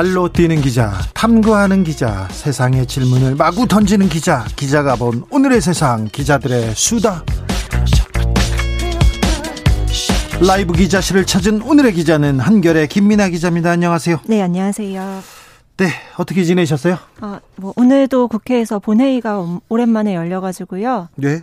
발로 뛰는 기자, 탐구하는 기자, 세상의 질문을 마구 던지는 기자, 기자가 본 오늘의 세상, 기자들의 수다. 라이브 기자실을 찾은 오늘의 기자는 한결의 김민아 기자입니다. 안녕하세요. 네, 안녕하세요. 네, 어떻게 지내셨어요? 아, 뭐 오늘도 국회에서 본회의가 오랜만에 열려가지고요. 네.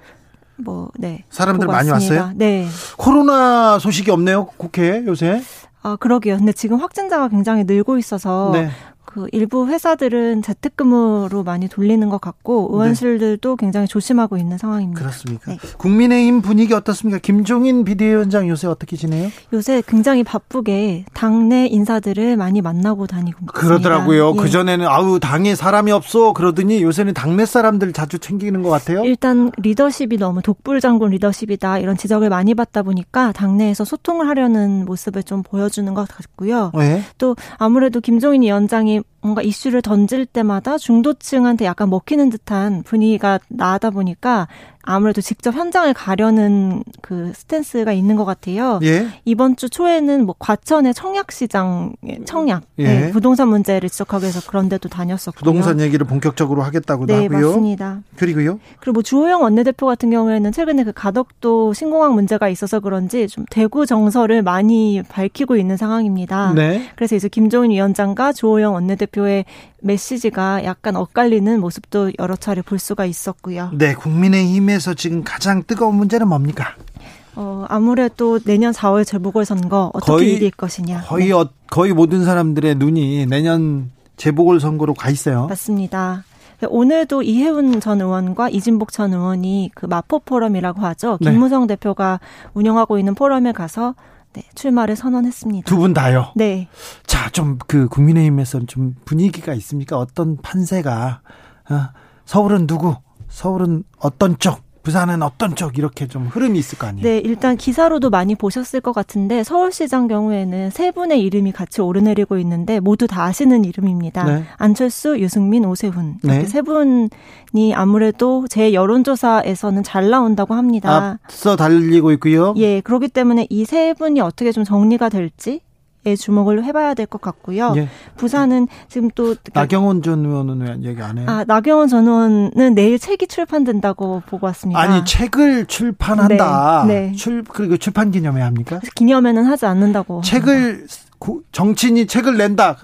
뭐, 네. 사람들 많이 왔습니다. 왔어요? 네. 코로나 소식이 없네요, 국회에 요새. 아, 그러게요. 근데 지금 확진자가 굉장히 늘고 있어서 네. 그 일부 회사들은 재택근무로 많이 돌리는 것 같고 의원실들도 굉장히 조심하고 있는 상황입니다. 그렇습니까? 네. 국민의힘 분위기 어떻습니까? 김종인 비대위원장 요새 어떻게 지내요? 요새 굉장히 바쁘게 당내 인사들을 많이 만나고 다니고 있습니다. 그러더라고요. 예. 그 전에는 아우 당에 사람이 없어 그러더니 요새는 당내 사람들 자주 챙기는 것 같아요. 일단 리더십이 너무 독불장군 리더십이다 이런 지적을 많이 받다 보니까 당내에서 소통을 하려는 모습을 좀 보여주는 것 같고요. 네. 또 아무래도 김종인 위원장이 они 뭔가 이슈를 던질 때마다 중도층한테 약간 먹히는 듯한 분위기가 나다 보니까 아무래도 직접 현장을 가려는 그 스탠스가 있는 것 같아요. 예. 이번 주 초에는 뭐 과천의 청약시장 청약 예. 네, 부동산 문제를 지적하기 위해서 그런 데도 다녔었고요. 부동산 얘기를 본격적으로 하겠다고도 네, 하고요. 맞습니다. 그리고요. 그리고 뭐 주호영 원내대표 같은 경우에는 최근에 그 가덕도 신공항 문제가 있어서 그런지 좀 대구 정서를 많이 밝히고 있는 상황입니다. 네. 그래서 이제 김종인 위원장과 주호영 원내대표 의 메시지가 약간 엇갈리는 모습도 여러 차례 볼 수가 있었고요. 네, 국민의힘에서 지금 가장 뜨거운 문제는 뭡니까? 어, 아무래도 내년 4월 재보궐선거 어떻게 거의- 이길 것이냐. 거의 네, 어, 거의 모든 사람들의 눈이 내년 재보궐 선거로 가 있어요. 맞습니다. 오늘도 이혜훈 전 의원과 이진복 전 의원이 그 마포 포럼이라고 하죠. 네. 김무성 대표가 운영하고 있는 포럼에 가서 네, 출마를 선언했습니다. 두 분 다요. 네. 자, 좀 그 국민의힘에서는 좀 분위기가 있습니까? 어떤 판세가 어, 서울은 누구? 서울은 어떤 쪽? 부산은 어떤 쪽? 이렇게 좀 흐름이 있을 거 아니에요. 네, 일단 기사로도 많이 보셨을 것 같은데 서울시장 경우에는 세 분의 이름이 같이 오르내리고 있는데 모두 다 아시는 이름입니다. 네. 안철수, 유승민, 오세훈 이렇게 네. 세 분이 아무래도 제 여론조사에서는 잘 나온다고 합니다. 앞서 달리고 있고요. 예, 그렇기 때문에 이 세 분이 어떻게 좀 정리가 될지. 에 주목을 해봐야 될 것 같고요. 예. 부산은 지금 또 나경원 전 의원은 왜 얘기 안 해요? 아 나경원 전 의원은 내일 책이 출판된다고 보고 왔습니다. 아니 책을 출판한다. 네, 네. 출 그리고 출판 기념회 합니까? 기념회는 하지 않는다고 책을 구- 정치인이 책을 낸다.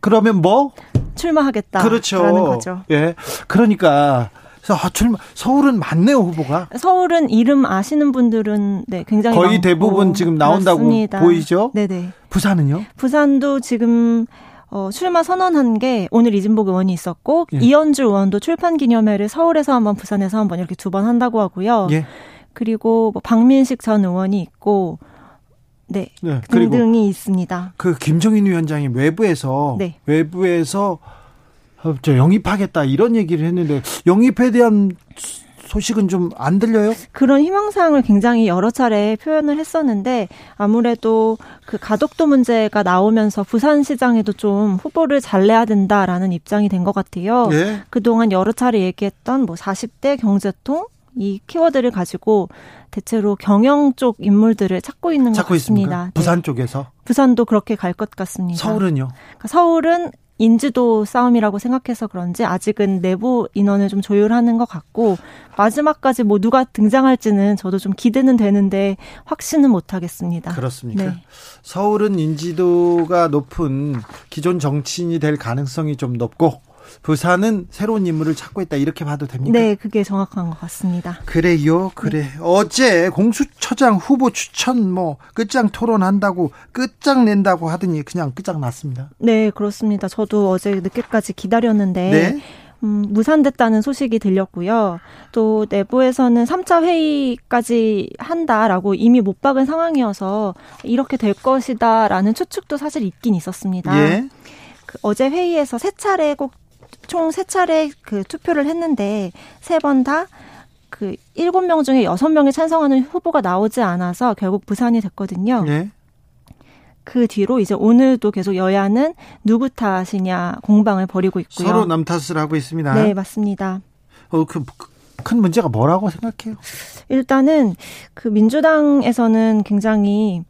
그러면 뭐? 출마하겠다. 그렇죠. 거죠. 예. 그러니까 그래서 아, 출마 서울은 많네요 후보가. 서울은 이름 아시는 분들은 네 굉장히 거의 많고 대부분 지금 나온다고 맞습니다. 보이죠? 네네. 부산은요? 부산도 지금 어, 출마 선언한 게 오늘 이진복 의원이 있었고 예. 이현주 의원도 출판 기념회를 서울에서 한번 부산에서 한번 이렇게 두 번 한다고 하고요. 예. 그리고 뭐 박민식 전 의원이 있고 네 네. 등등이 있습니다. 그 김종인 위원장이 외부에서 네. 외부에서 어, 저 영입하겠다 이런 얘기를 했는데 영입에 대한 소식은 좀 안 들려요? 그런 희망사항을 굉장히 여러 차례 표현을 했었는데 아무래도 그 가덕도 문제가 나오면서 부산시장에도 좀 후보를 잘 내야 된다라는 입장이 된 것 같아요. 예. 그동안 여러 차례 얘기했던 뭐 40대 경제통 이 키워드를 가지고 대체로 경영 쪽 인물들을 찾고 있는 것 찾고 있습니까? 같습니다. 네. 부산 쪽에서 부산도 그렇게 갈 것 같습니다. 서울은요? 그러니까 서울은 인지도 싸움이라고 생각해서 그런지 아직은 내부 인원을 좀 조율하는 것 같고 마지막까지 뭐 누가 등장할지는 저도 좀 기대는 되는데 확신은 못 하겠습니다. 그렇습니까? 네. 서울은 인지도가 높은 기존 정치인이 될 가능성이 좀 높고 부산은 새로운 인물을 찾고 있다 이렇게 봐도 됩니까? 네, 그게 정확한 것 같습니다. 그래요, 그래. 어제 공수처장 후보 추천 뭐 끝장 토론한다고 끝장 낸다고 하더니 그냥 끝장 났습니다. 네, 그렇습니다. 저도 어제 늦게까지 기다렸는데 네. 음, 무산됐다는 소식이 들렸고요. 또 내부에서는 3차 회의까지 한다라고 이미 못 박은 상황이어서 이렇게 될 것이다라는 추측도 사실 있긴 있었습니다. 예. 그 어제 회의에서 세 차례 꼭 총 세 차례 그 투표를 했는데 세 번 다 그 일곱 명 중에 여섯 명이 찬성하는 후보가 나오지 않아서 결국 부산이 됐거든요. 예. 그 뒤로 이제 오늘도 계속 여야는 누구 탓이냐 공방을 벌이고 있고요. 서로 남 탓을 하고 있습니다. 네, 맞습니다. 어, 그, 큰 문제가 뭐라고 생각해요? 일단은 그 민주당에서는 굉장히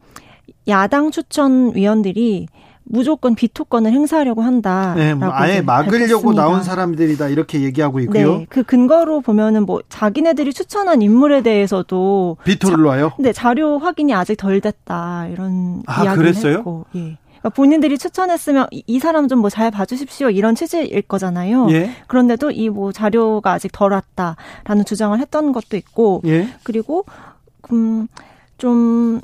야당 추천 위원들이 무조건 비토권을 행사하려고 한다. 네, 뭐 아예 막으려고 밝혔습니다. 나온 사람들이다 이렇게 얘기하고 있고요. 네, 그 근거로 보면은 뭐 자기네들이 추천한 인물에 대해서도 비토를 놔요. 네, 자료 확인이 아직 덜 됐다 이런 아, 이야기를 그랬어요? 했고, 예. 그러니까 본인들이 추천했으면 이 사람 좀 뭐 잘 봐주십시오 이런 취지일 거잖아요. 예. 그런데도 이 뭐 자료가 아직 덜 왔다라는 주장을 했던 것도 있고, 예. 그리고 음 좀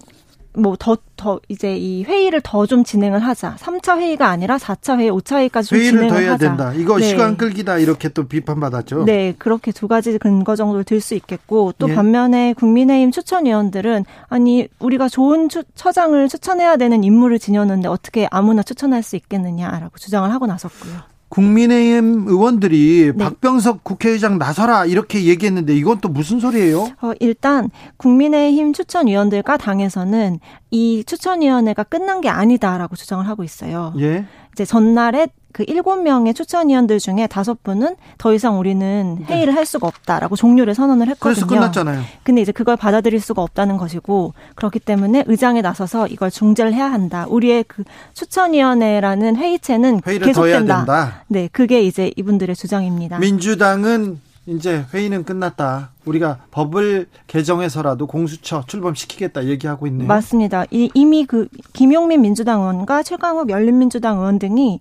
뭐더 더 이제 이 회의를 더 좀 진행을 하자. 3차 회의가 아니라 4차 회의, 5차 회의까지 좀 회의를 진행을 더 해야 하자. 된다. 이거 네. 시간 끌기다 이렇게 또 비판받았죠. 네, 그렇게 두 가지 근거 정도를 들 수 있겠고 또 예. 반면에 국민의힘 추천위원들은 아니 우리가 좋은 추, 처장을 추천해야 되는 인물을 지녔는데 어떻게 아무나 추천할 수 있겠느냐라고 주장을 하고 나섰고요. 국민의힘 의원들이 네. 박병석 국회의장 나서라 이렇게 얘기했는데 이건 또 무슨 소리예요? 어, 일단 국민의힘 추천위원들과 당에서는 이 추천위원회가 끝난 게 아니다라고 주장을 하고 있어요. 예. 이제 전날에 그 일곱 명의 추천위원들 중에 다섯 분은 더 이상 우리는 네. 회의를 네. 할 수가 없다라고 종료를 선언을 했거든요. 그래서 끝났잖아요. 근데 이제 그걸 받아들일 수가 없다는 것이고 그렇기 때문에 의장에 나서서 이걸 중재를 해야 한다. 우리의 그 추천위원회라는 회의체는 계속된다. 네, 그게 이제 이분들의 주장입니다. 민주당은 이제 회의는 끝났다. 우리가 법을 개정해서라도 공수처 출범시키겠다 얘기하고 있네요. 맞습니다. 이미 그 김용민 민주당 의원과 최강욱 열린민주당 의원 등이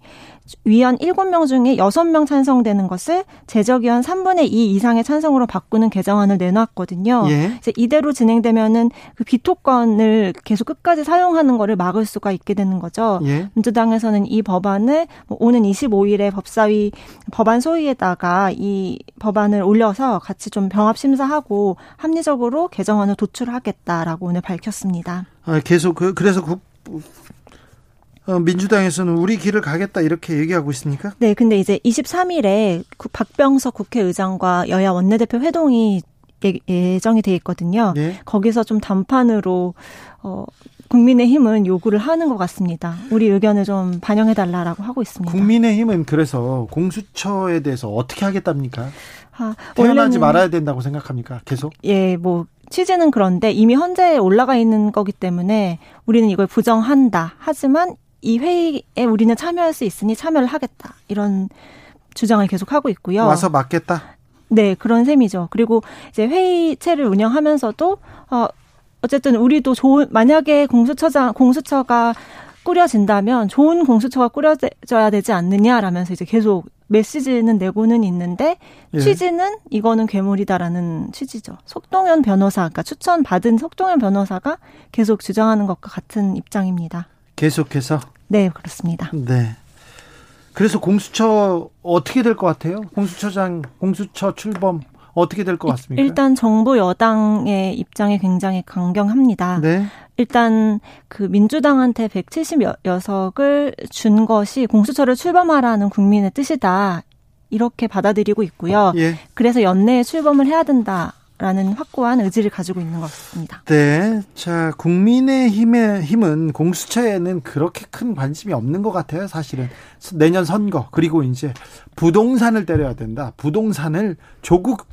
위원 7명 중에 6명 찬성되는 것을 제적위원 3분의 2 이상의 찬성으로 바꾸는 개정안을 내놨거든요. 예. 이제 이대로 진행되면은 그 비토권을 계속 끝까지 사용하는 거를 막을 수가 있게 되는 거죠. 예. 민주당에서는 이 법안을 뭐 오는 25일에 법사위 법안 소위에다가 이 법안을 올려서 같이 좀 병합 심사하고 합리적으로 개정안을 도출하겠다라고 오늘 밝혔습니다. 아, 계속 그 그래서 국 어, 민주당에서는 우리 길을 가겠다 이렇게 얘기하고 있습니까? 네, 근데 이제 23일에 박병석 국회의장과 여야 원내대표 회동이 예, 정이 돼 있거든요. 네. 거기서 좀 단판으로 어 국민의힘은 요구를 하는 것 같습니다. 우리 의견을 좀 반영해 달라라고 하고 있습니다. 국민의힘은 그래서 공수처에 대해서 어떻게 하겠답니까? 아, 태어나지 말아야 된다고 생각합니까? 계속? 예, 뭐 취지는 그런데 이미 헌재에 올라가 있는 거기 때문에 우리는 이걸 부정한다. 하지만 이 회의에 우리는 참여할 수 있으니 참여를 하겠다. 이런 주장을 계속 하고 있고요. 와서 맞겠다. 네, 그런 셈이죠. 그리고 이제 회의체를 운영하면서도 어 어쨌든 우리도 좋은 만약에 공수처장 공수처가 꾸려진다면 좋은 공수처가 꾸려져야 되지 않느냐라면서 이제 계속 메시지는 내고는 있는데 예. 취지는 이거는 괴물이다라는 취지죠. 속동현 변호사, 그러니까 추천 받은 속동현 변호사가 계속 주장하는 것과 같은 입장입니다. 계속해서? 네, 그렇습니다. 네. 그래서 공수처 어떻게 될 것 같아요? 공수처장, 공수처 출범 어떻게 될 것 같습니까? 일단 정부 여당의 입장이 굉장히 강경합니다. 네. 일단 그 민주당한테 170여석을 준 것이 공수처를 출범하라는 국민의 뜻이다. 이렇게 받아들이고 있고요. 예. 그래서 연내에 출범을 해야 된다. 라는 확고한 의지를 가지고 있는 것 같습니다. 네. 자, 국민의힘의 힘은 공수처에는 그렇게 큰 관심이 없는 것 같아요, 사실은. 내년 선거, 그리고 이제 부동산을 때려야 된다. 부동산을 조국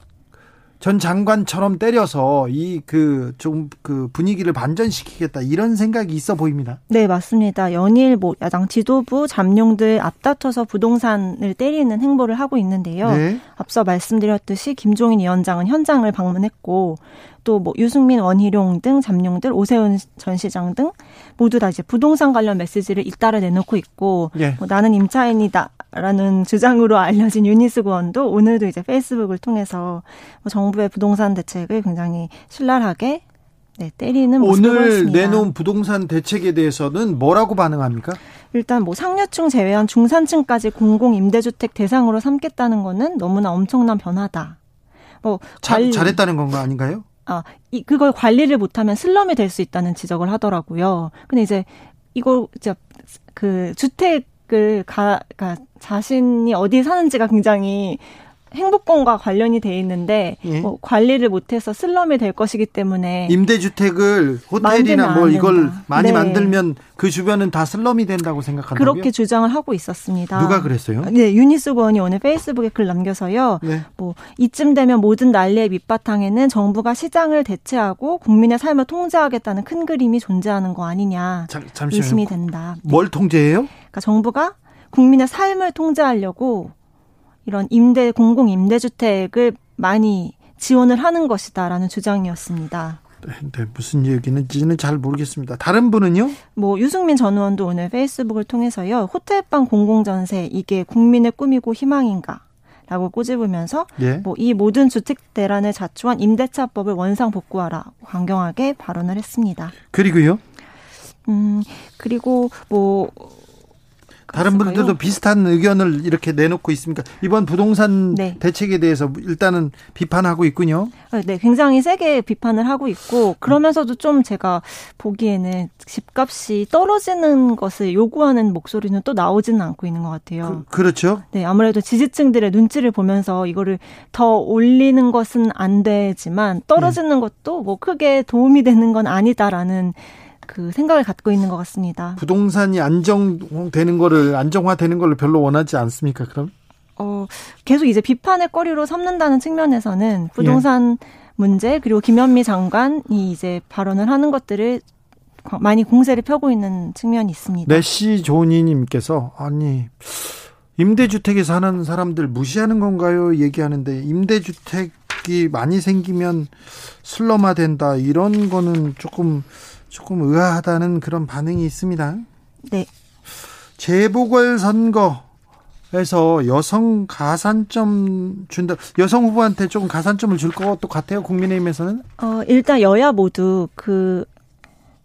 전 장관처럼 때려서 이 그 좀 그 분위기를 반전시키겠다 이런 생각이 있어 보입니다. 네, 맞습니다. 연일 뭐 야당 지도부 잠룡들 앞다퉈서 부동산을 때리는 행보를 하고 있는데요. 네. 앞서 말씀드렸듯이 김종인 위원장은 현장을 방문했고 또뭐 유승민, 원희룡 등 잠룡들, 오세훈 전 시장 등 모두 다 이제 부동산 관련 메시지를 잇따라 내놓고 있고 네. 뭐 나는 임차인이다. 라는 주장으로 알려진 유니스 구원도 오늘도 이제 페이스북을 통해서 뭐 정부의 부동산 대책을 굉장히 신랄하게 네, 때리는 모습을 오늘 보였습니다. 내놓은 부동산 대책에 대해서는 뭐라고 반응합니까? 일단 뭐 상류층 제외한 중산층까지 공공 임대주택 대상으로 삼겠다는 거는 너무나 엄청난 변화다. 뭐 잘, 잘했다는 건가 아닌가요? 아, 이 그걸 관리를 못하면 슬럼이 될 수 있다는 지적을 하더라고요. 근데 이제 이거 이제 그 주택 을 가, 가 자신이 어디에 사는지가 굉장히 행복권과 관련이 돼 있는데 예. 뭐 관리를 못해서 슬럼이 될 것이기 때문에 임대주택을 호텔이나 뭐 이걸 많이 네. 만들면 그 주변은 다 슬럼이 된다고 생각한다고요? 그렇게 주장을 하고 있었습니다. 누가 그랬어요? 네, 윤희숙 의원이 오늘 페이스북에 글 남겨서요. 네. 뭐 이쯤 되면 모든 난리의 밑바탕에는 정부가 시장을 대체하고 국민의 삶을 통제하겠다는 큰 그림이 존재하는 거 아니냐 자, 의심이 된다. 뭘 통제해요? 그러니까 정부가 국민의 삶을 통제하려고 이런 임대 공공 임대주택을 많이 지원을 하는 것이다라는 주장이었습니다. 네, 네, 무슨 얘기는지는 잘 모르겠습니다. 다른 분은요? 뭐 유승민 전 의원도 오늘 페이스북을 통해서요. 호텔방 공공전세 이게 국민의 꿈이고 희망인가? 라고 꼬집으면서 예. 뭐이 모든 주택 대란을 자초한 임대차법을 원상 복구하라 강경하게 발언을 했습니다. 그리고요? 음 그리고 뭐 다른 분들도 비슷한 의견을 이렇게 내놓고 있습니까? 이번 부동산 네. 대책에 대해서 일단은 비판하고 있군요. 아, 네, 굉장히 세게 비판을 하고 있고 그러면서도 좀 제가 보기에는 집값이 떨어지는 것을 요구하는 목소리는 또 나오지는 않고 있는 것 같아요. 그, 렇죠 네, 아무래도 지지층들의 눈치를 보면서 이거를 더 올리는 것은 안 되지만 떨어지는 네. 것도 뭐 크게 도움이 되는 건 아니다라는 그 생각을 갖고 있는 것 같습니다. 부동산이 안정되는 거를 안정화되는 걸로 별로 원하지 않습니까? 그럼? 어 계속 이제 비판의 거리로 삼는다는 측면에서는 부동산 예. 문제 그리고 김현미 장관이 이제 발언을 하는 것들을 많이 공세를 펴고 있는 측면이 있습니다. 메시 조니님께서 아니 임대주택에 사는 사람들 무시하는 건가요? 얘기하는데 임대주택이 많이 생기면 슬럼화 된다 이런 거는 조금 조금 의아하다는 그런 반응이 있습니다. 네. 재보궐 선거에서 여성 가산점 준다. 여성 후보한테 조금 가산점을 줄 것도 같아요. 국민의힘에서는. 어 일단 여야 모두 그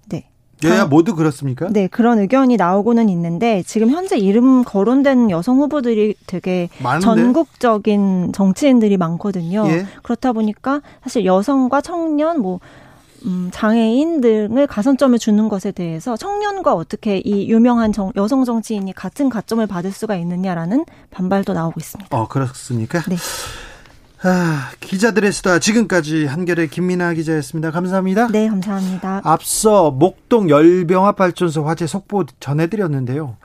네. 여야 모두 그렇습니까? 네, 그런 의견이 나오고는 있는데 지금 현재 이름 거론된 여성 후보들이 되게 많은데? 전국적인 정치인들이 많거든요. 예? 그렇다 보니까 사실 여성과 청년 뭐 음, 장애인 등을 가산점을 주는 것에 대해서 청년과 어떻게 이 유명한 정, 여성 정치인이 같은 가점을 받을 수가 있느냐라는 반발도 나오고 있습니다. 어, 그렇습니까? 네. 아, 기자들의 수다 지금까지 한결의 김민아 기자였습니다. 감사합니다. 네, 감사합니다. 앞서 목동 열병합 발전소 화재 속보 전해드렸는데요.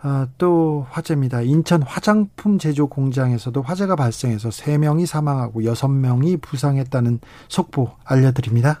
아, 또 화재입니다. 인천 화장품 제조 공장에서도 화재가 발생해서 3명이 사망하고 6명이 부상했다는 속보 알려드립니다.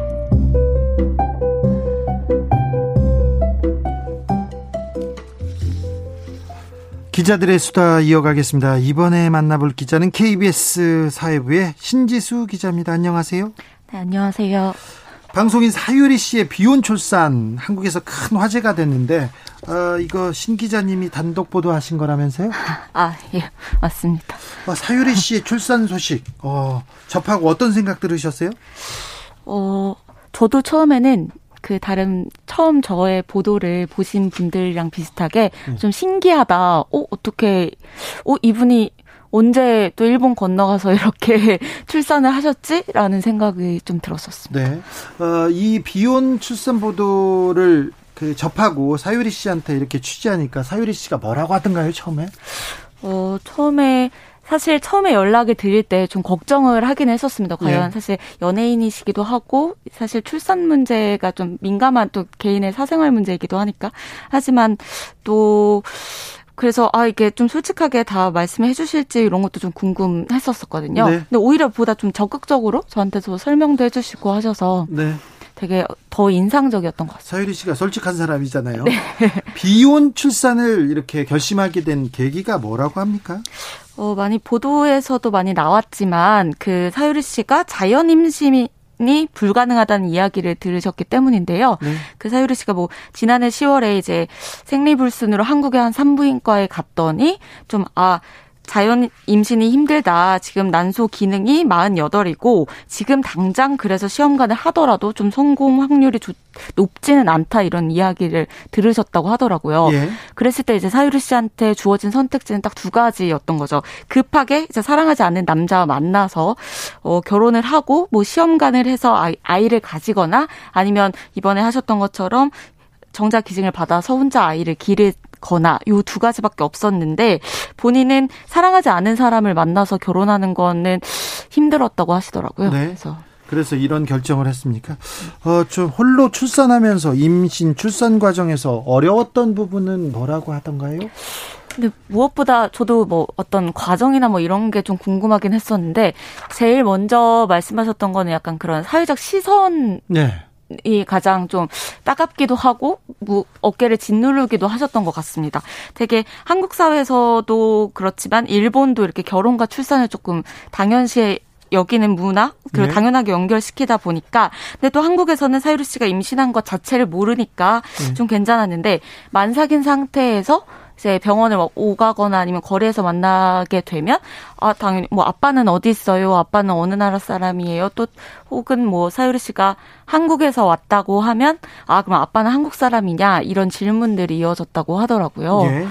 기자들의 수다 이어가겠습니다. 이번에 만나볼 기자는 KBS 사회부의 신지수 기자입니다. 안녕하세요. 네, 안녕하세요. 방송인 사유리 씨의 비혼 출산 한국에서 큰 화제가 됐는데 어, 이거 신 기자님이 단독 보도하신 거라면서요? 아, 예, 맞습니다. 어, 사유리 씨의 출산 소식 어, 접하고 어떤 생각 들으셨어요? 어, 저도 처음에는 그 다른 처음 저의 보도를 보신 분들이랑 비슷하게 음. 좀 신기하다. 어, 어떻게, 어, 이분이 언제 또 일본 건너가서 이렇게 출산을 하셨지? 라는 생각이 좀 들었었습니다. 네. 어, 이 비혼 출산 보도를 그 접하고 사유리 씨한테 이렇게 취재하니까 사유리 씨가 뭐라고 하던가요, 처음에? 어, 처음에 사실 처음에 연락을 드릴 때 좀 걱정을 하긴 했었습니다. 과연 네. 사실 연예인이시기도 하고 사실 출산 문제가 좀 민감한 또 개인의 사생활 문제이기도 하니까 하지만 또 그래서 아 이게 좀 솔직하게 다 말씀해 주실지 이런 것도 좀 궁금했었었거든요. 네. 근데 오히려 보다 좀 적극적으로 저한테서 설명도 해주시고 하셔서 네. 되게 더 인상적이었던 것 같아요. 사유리 씨가 솔직한 사람이잖아요. 네. 비혼 출산을 이렇게 결심하게 된 계기가 뭐라고 합니까? 어, 많이 보도에서도 많이 나왔지만 그 사유리 씨가 자연 임신이 이 불가능하다는 이야기를 들으셨기 때문인데요. 네. 그 사유리 씨가 뭐 지난해 10월에 이제 생리불순으로 한국의 한 산부인과에 갔더니 좀 아 자연 임신이 힘들다. 지금 난소 기능이 48이고 지금 당장 그래서 시험관을 하더라도 좀 성공 확률이 좋, 높지는 않다 이런 이야기를 들으셨다고 하더라고요. 예. 그랬을 때 이제 사유리 씨한테 주어진 선택지는 딱 두 가지였던 거죠. 급하게 이제 사랑하지 않는 남자와 만나서 어, 결혼을 하고 뭐 시험관을 해서 아이, 아이를 가지거나 아니면 이번에 하셨던 것처럼 정자 기증을 받아서 혼자 아이를 기르 거나 요 두 가지밖에 없었는데 본인은 사랑하지 않은 사람을 만나서 결혼하는 거는 힘들었다고 하시더라고요. 네. 그래서 그래서 이런 결정을 했습니까? 어, 좀 홀로 출산하면서 임신 출산 과정에서 어려웠던 부분은 뭐라고 하던가요? 근데 무엇보다 저도 뭐 어떤 과정이나 뭐 이런 게 좀 궁금하긴 했었는데 제일 먼저 말씀하셨던 거는 약간 그런 사회적 시선 네. 이 가장 좀 따갑기도 하고 무, 어깨를 짓누르기도 하셨던 것 같습니다. 되게 한국 사회에서도 그렇지만 일본도 이렇게 결혼과 출산을 조금 당연시 여기는 문화 그리고 네. 당연하게 연결시키다 보니까 근데 또 한국에서는 사유리 씨가 임신한 것 자체를 모르니까 네. 좀 괜찮았는데 만삭인 상태에서 이제 병원을 오가거나 아니면 거리에서 만나게 되면 아 당연히 뭐 아빠는 어디 있어요? 아빠는 어느 나라 사람이에요? 또 혹은 뭐 사유리 씨가 한국에서 왔다고 하면 아 그럼 아빠는 한국 사람이냐 이런 질문들이 이어졌다고 하더라고요. 예.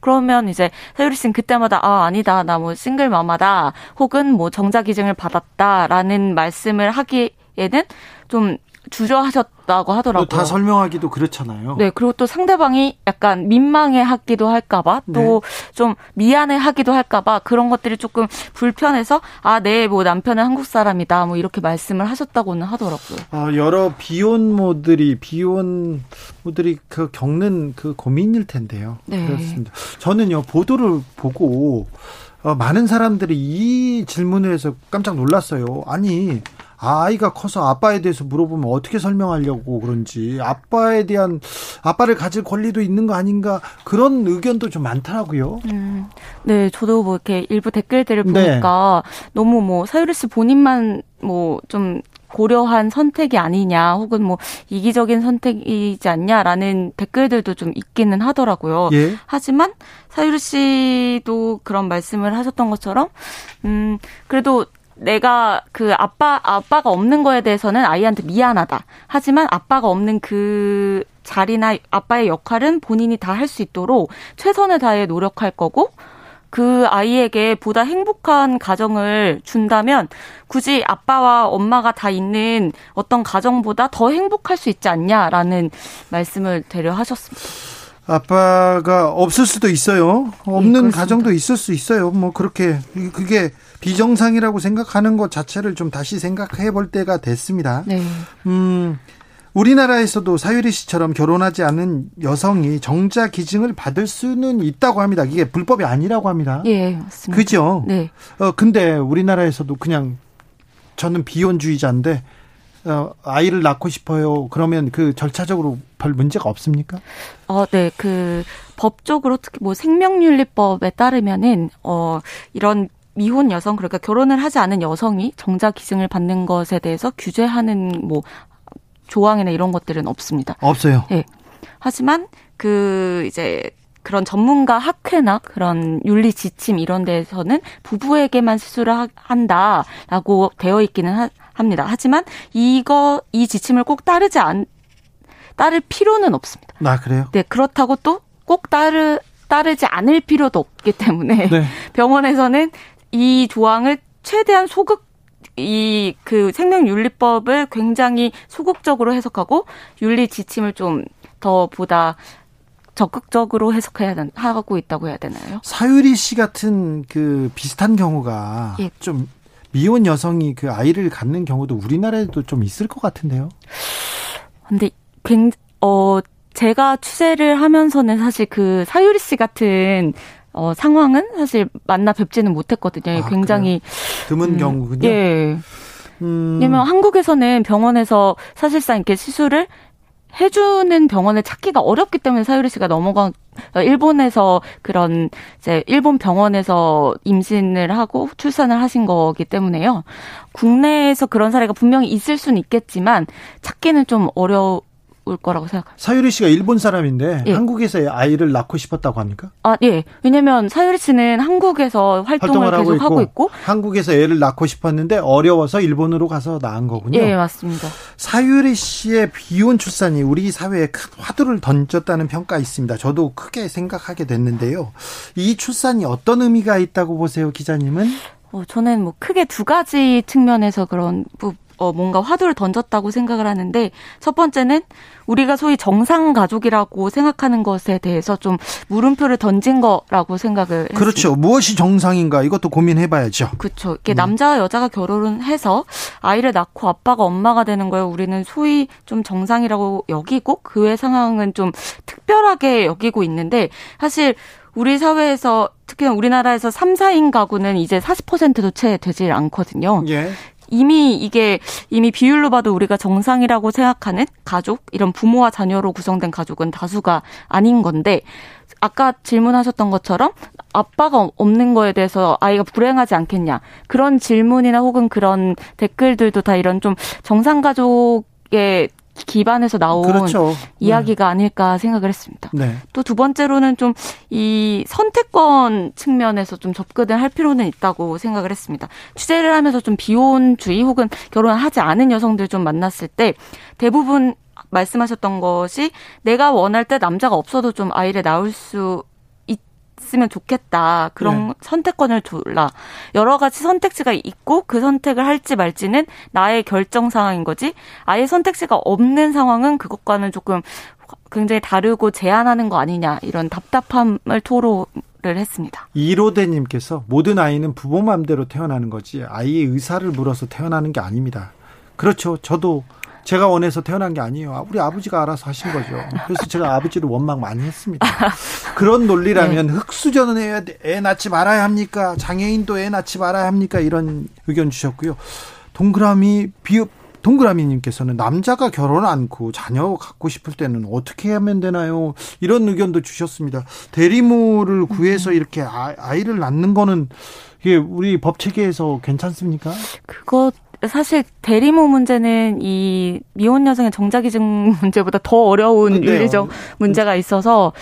그러면 이제 사유리 씨는 그때마다 아 아니다 나 뭐 싱글 마마다 혹은 뭐 정자 기증을 받았다라는 말씀을 하기에는 좀 주저하셨다고 하더라고요. 다 설명하기도 그렇잖아요. 네, 그리고 또 상대방이 약간 민망해 하기도 할까봐 또좀 네. 미안해 하기도 할까봐 그런 것들이 조금 불편해서 아, 네, 뭐 남편은 한국 사람이다 뭐 이렇게 말씀을 하셨다고는 하더라고요. 아, 여러 비혼모들이 비혼모들이 그 겪는 그 고민일 텐데요. 네. 그렇습니다. 저는요 보도를 보고 어, 많은 사람들이 이 질문을 해서 깜짝 놀랐어요. 아니 아이가 커서 아빠에 대해서 물어보면 어떻게 설명하려고 그런지 아빠에 대한 아빠를 가질 권리도 있는 거 아닌가 그런 의견도 좀 많더라고요. 음, 네, 저도 뭐 이렇게 일부 댓글들을 네. 보니까 네. 너무 뭐 사유리 씨 본인만 뭐좀 고려한 선택이 아니냐 혹은 뭐 이기적인 선택이지 않냐라는 댓글들도 좀 있기는 하더라고요. 예? 하지만 사유리 씨도 그런 말씀을 하셨던 것처럼 음 그래도 내가 그 아빠 아빠가 없는 거에 대해서는 아이한테 미안하다. 하지만 아빠가 없는 그 자리나 아빠의 역할은 본인이 다 할 수 있도록 최선을 다해 노력할 거고 그 아이에게 보다 행복한 가정을 준다면 굳이 아빠와 엄마가 다 있는 어떤 가정보다 더 행복할 수 있지 않냐라는 말씀을 되려 하셨습니다. 아빠가 없을 수도 있어요. 없는 네, 가정도 있을 수 있어요. 뭐 그렇게 그게 비정상이라고 생각하는 것 자체를 좀 다시 생각해 볼 때가 됐습니다. 네. 음, 우리나라에서도 사유리 씨처럼 결혼하지 않은 여성이 정자 기증을 받을 수는 있다고 합니다. 이게 불법이 아니라고 합니다. 예, 맞습니다. 그죠? 네. 어, 근데 우리나라에서도 그냥 저는 비혼주의자인데 어, 아이를 낳고 싶어요. 그러면 그 절차적으로 별 문제가 없습니까? 어, 네. 그 법적으로 특히 뭐 생명윤리법에 따르면은 어 이런 미혼 여성 그러니까 결혼을 하지 않은 여성이 정자 기증을 받는 것에 대해서 규제하는 뭐 조항이나 이런 것들은 없습니다. 없어요. 네. 하지만 그 이제 그런 전문가 학회나 그런 윤리 지침 이런 데에서는 부부에게만 수술을 한다라고 되어 있기는 하, 합니다. 하지만 이거 이 지침을 꼭 따르지 않 따를 필요는 없습니다. 아 그래요? 네 그렇다고 또 꼭 따르 따르지 않을 필요도 없기 때문에 네. 병원에서는 이 조항을 최대한 소극 이 그 생명윤리법을 굉장히 소극적으로 해석하고 윤리 지침을 좀 더 보다 적극적으로 해석해야 하고 있다고 해야 되나요? 사유리 씨 같은 그 비슷한 경우가 예. 좀 미혼 여성이 그 아이를 갖는 경우도 우리나라에도 좀 있을 것 같은데요. 근데 굉어 제가 취재를 하면서는 사실 그 사유리 씨 같은 어, 상황은 사실 만나 뵙지는 못했거든요. 아, 굉장히 그래요? 드문 음, 경우군요. 예. 음. 왜냐면 한국에서는 병원에서 사실상 이렇게 시술을 해주는 병원을 찾기가 어렵기 때문에 사유리 씨가 넘어간 일본에서 그런 이제 일본 병원에서 임신을 하고 출산을 하신 거기 때문에요. 국내에서 그런 사례가 분명히 있을 수는 있겠지만 찾기는 좀 어려 거라고 생각합니다. 사유리 씨가 일본 사람인데 예. 한국에서 아이를 낳고 싶었다고 합니까? 아, 예. 왜냐면 사유리 씨는 한국에서 활동을, 활동을 계속 하고 있고, 하고 있고, 한국에서 애를 낳고 싶었는데 어려워서 일본으로 가서 낳은 거군요. 예, 맞습니다. 사유리 씨의 비혼 출산이 우리 사회에 큰 화두를 던졌다는 평가 있습니다. 저도 크게 생각하게 됐는데요. 이 출산이 어떤 의미가 있다고 보세요, 기자님은? 어, 저는 뭐 크게 두 가지 측면에서 그런 부, 어, 뭔가 화두를 던졌다고 생각을 하는데 첫 번째는 우리가 소위 정상 가족이라고 생각하는 것에 대해서 좀 물음표를 던진 거라고 생각을 그렇죠. 했습니다. 무엇이 정상인가 이것도 고민해봐야죠. 그렇죠. 이게 음. 남자와 여자가 결혼을 해서 아이를 낳고 아빠가 엄마가 되는 걸 우리는 소위 좀 정상이라고 여기고 그 외 상황은 좀 특별하게 여기고 있는데 사실 우리 사회에서 특히나 우리나라에서 3, 4인 가구는 이제 40%도 채 되질 않거든요. 예. 이미 이게 이미 비율로 봐도 우리가 정상이라고 생각하는 가족, 이런 부모와 자녀로 구성된 가족은 다수가 아닌 건데 아까 질문하셨던 것처럼 아빠가 없는 거에 대해서 아이가 불행하지 않겠냐. 그런 질문이나 혹은 그런 댓글들도 다 이런 좀 정상 가족 의 기반에서 나온 그렇죠. 이야기가 네. 아닐까 생각을 했습니다. 네. 또두 번째로는 좀 이 선택권 측면에서 좀 접근을 할 필요는 있다고 생각을 했습니다. 취재를 하면서 좀 비혼주의 혹은 결혼을 하지 않은 여성들 좀 만났을 때 대부분 말씀하셨던 것이 내가 원할 때 남자가 없어도 좀 아이를 낳을 수 있으면 좋겠다. 그런 네. 선택권을 졸라. 여러 가지 선택지가 있고 그 선택을 할지 말지는 나의 결정 상황인 거지. 아예 선택지가 없는 상황은 그것과는 조금 굉장히 다르고 제한하는 거 아니냐. 이런 답답함을 토로 를 했습니다. 이로대님께서 모든 아이는 부모 마음대로 태어나는 거지 아이의 의사를 물어서 태어나는 게 아닙니다. 그렇죠. 저도 제가 원해서 태어난 게 아니에요. 아, 우리 아버지가 알아서 하신 거죠. 그래서 제가 아버지를 원망 많이 했습니다. 그런 논리라면 네. 흑수저는 애, 애 낳지 말아야 합니까? 장애인도 애 낳지 말아야 합니까? 이런 의견 주셨고요. 동그라미 비 동그라미님께서는 남자가 결혼 않고 자녀 갖고 싶을 때는 어떻게 하면 되나요? 이런 의견도 주셨습니다. 대리모를 구해서 이렇게 아, 아이를 낳는 거는 이게 우리 법 체계에서 괜찮습니까? 그것 사실 대리모 문제는 이 미혼 여성의 정자기증 문제보다 더 어려운 네. 윤리적 문제가 있어서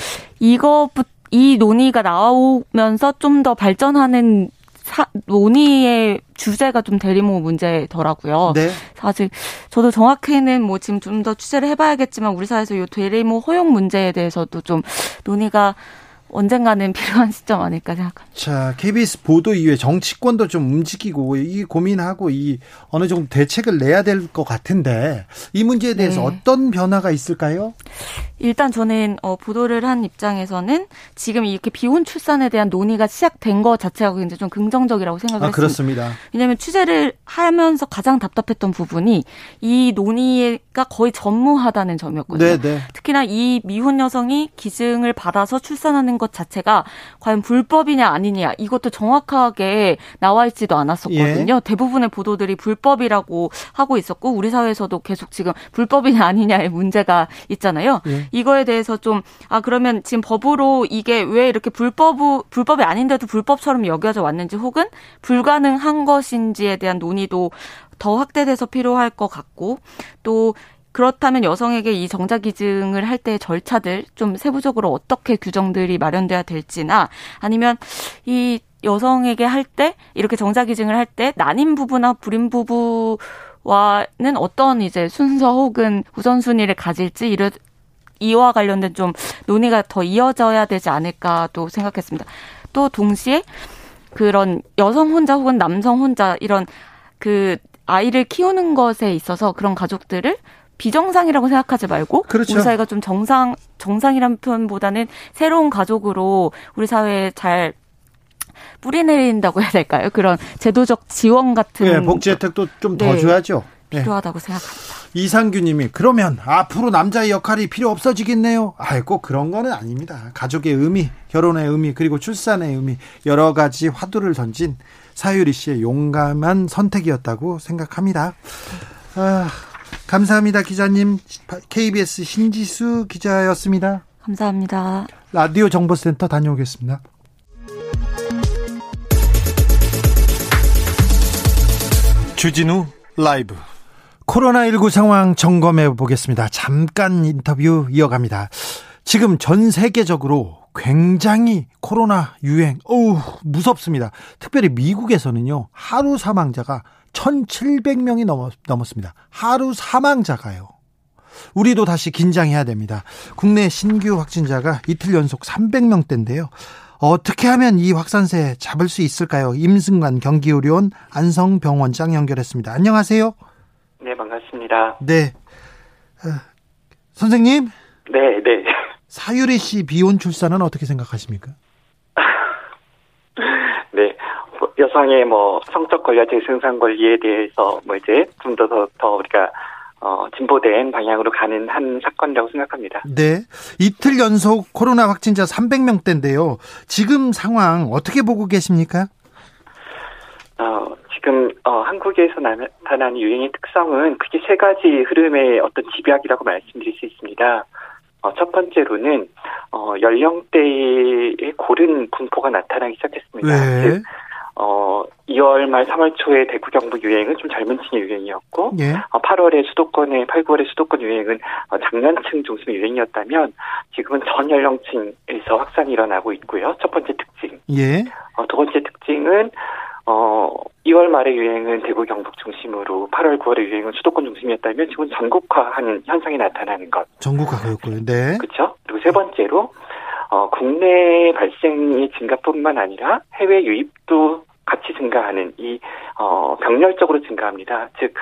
이것부터 이 논의가 나오면서 좀 더 발전하는 사, 논의의 주제가 좀 대리모 문제더라고요. 네. 사실 저도 정확히는 뭐 지금 좀 더 취재를 해봐야겠지만 우리 사회에서 이 대리모 허용 문제에 대해서도 좀 논의가 언젠가는 필요한 시점 아닐까 생각합니다. 자, KBS 보도 이후에 정치권도 좀 움직이고 이 고민하고 이 어느 정도 대책을 내야 될 것 같은데 이 문제에 대해서 네. 어떤 변화가 있을까요? 일단 저는 어, 보도를 한 입장에서는 지금 이렇게 비혼 출산에 대한 논의가 시작된 것 자체가 굉장히 좀 긍정적이라고 생각을 아, 했습니다. 그렇습니다. 왜냐하면 취재를 하면서 가장 답답했던 부분이 이 논의가 거의 전무하다는 점이었거든요. 네, 네. 특히나 이 미혼 여성이 기증을 받아서 출산하는 것 자체가 과연 불법이냐 아니냐 이것도 정확하게 나와 있지도 않았었거든요. 예. 대부분의 보도들이 불법이라고 하고 있었고 우리 사회에서도 계속 지금 불법이냐 아니냐의 문제가 있잖아요. 예. 이거에 대해서 좀 아 그러면 지금 법으로 이게 왜 이렇게 불법 불법이 아닌데도 불법처럼 여겨져 왔는지 혹은 불가능한 것인지에 대한 논의도 더 확대돼서 필요할 것 같고 또 그렇다면 여성에게 이 정자 기증을 할 때 절차들 좀 세부적으로 어떻게 규정들이 마련돼야 될지나 아니면 이 여성에게 할 때 이렇게 정자 기증을 할 때 난임 부부나 불임 부부 와는 어떤 이제 순서 혹은 우선순위를 가질지 이런 이와 관련된 좀 논의가 더 이어져야 되지 않을까도 생각했습니다. 또 동시에 그런 여성 혼자 혹은 남성 혼자 이런 그 아이를 키우는 것에 있어서 그런 가족들을 비정상이라고 생각하지 말고 그렇죠. 우리 사회가 좀 정상 정상이란 표현보다는 새로운 가족으로 우리 사회에 잘 뿌리내린다고 해야 될까요? 그런 제도적 지원 같은 네, 복지 혜택도 좀더 네, 줘야죠. 네. 필요하다고 생각합니다. 이상규님이 그러면 앞으로 남자의 역할이 필요 없어지겠네요. 아이고 그런 거는 아닙니다. 가족의 의미, 결혼의 의미, 그리고 출산의 의미 여러 가지 화두를 던진 사유리 씨의 용감한 선택이었다고 생각합니다. 아, 감사합니다, 기자님. KBS 신지수 기자였습니다. 감사합니다. 라디오 정보센터 다녀오겠습니다. 주진우 라이브 코로나19 상황 점검해 보겠습니다. 잠깐 인터뷰 이어갑니다. 지금 전 세계적으로 굉장히 코로나 유행, 어우, 무섭습니다. 특별히 미국에서는요, 하루 사망자가 1,700명이 넘었, 넘었습니다. 하루 사망자가요. 우리도 다시 긴장해야 됩니다. 국내 신규 확진자가 이틀 연속 300명대인데요. 어떻게 하면 이 확산세 잡을 수 있을까요? 임승관 경기의료원 안성병원장 연결했습니다. 안녕하세요. 네, 반갑습니다. 네. 어, 선생님? 네, 네. 사유리 씨 비혼 출산은 어떻게 생각하십니까? 네. 뭐 여성의 뭐 성적 권리와 재생산 권리에 대해서 뭐 이제 좀 더 더 더 우리가 어 진보된 방향으로 가는 한 사건이라고 생각합니다. 네. 이틀 연속 코로나 확진자 300명대인데요. 지금 상황 어떻게 보고 계십니까? 어, 지금 어, 한국에서 나타나는 유행의 특성은 크게 세 가지 흐름의 어떤 집약이라고 말씀드릴 수 있습니다. 어, 첫 번째로는 어, 연령대의 고른 분포가 나타나기 시작했습니다. 네. 즉, 어, 2월 말 3월 초에 대구 경북 유행은 좀 젊은 층의 유행이었고 예. 어, 8월에 수도권의 8, 9월의 수도권 유행은 어, 장년층 중심 유행이었다면 지금은 전 연령층에서 확산이 일어나고 있고요. 첫 번째 특징. 예. 어, 두 번째 특징은 어, 2월 말의 유행은 대구 경북 중심으로 8월 9월의 유행은 수도권 중심이었다면 지금 전국화하는 현상이 나타나는 것. 전국화였고요. 네. 그렇죠? 그리고 세 번째로 어, 국내 발생의 증가뿐만 아니라 해외 유입도 같이 증가하는 이 어, 병렬적으로 증가합니다. 즉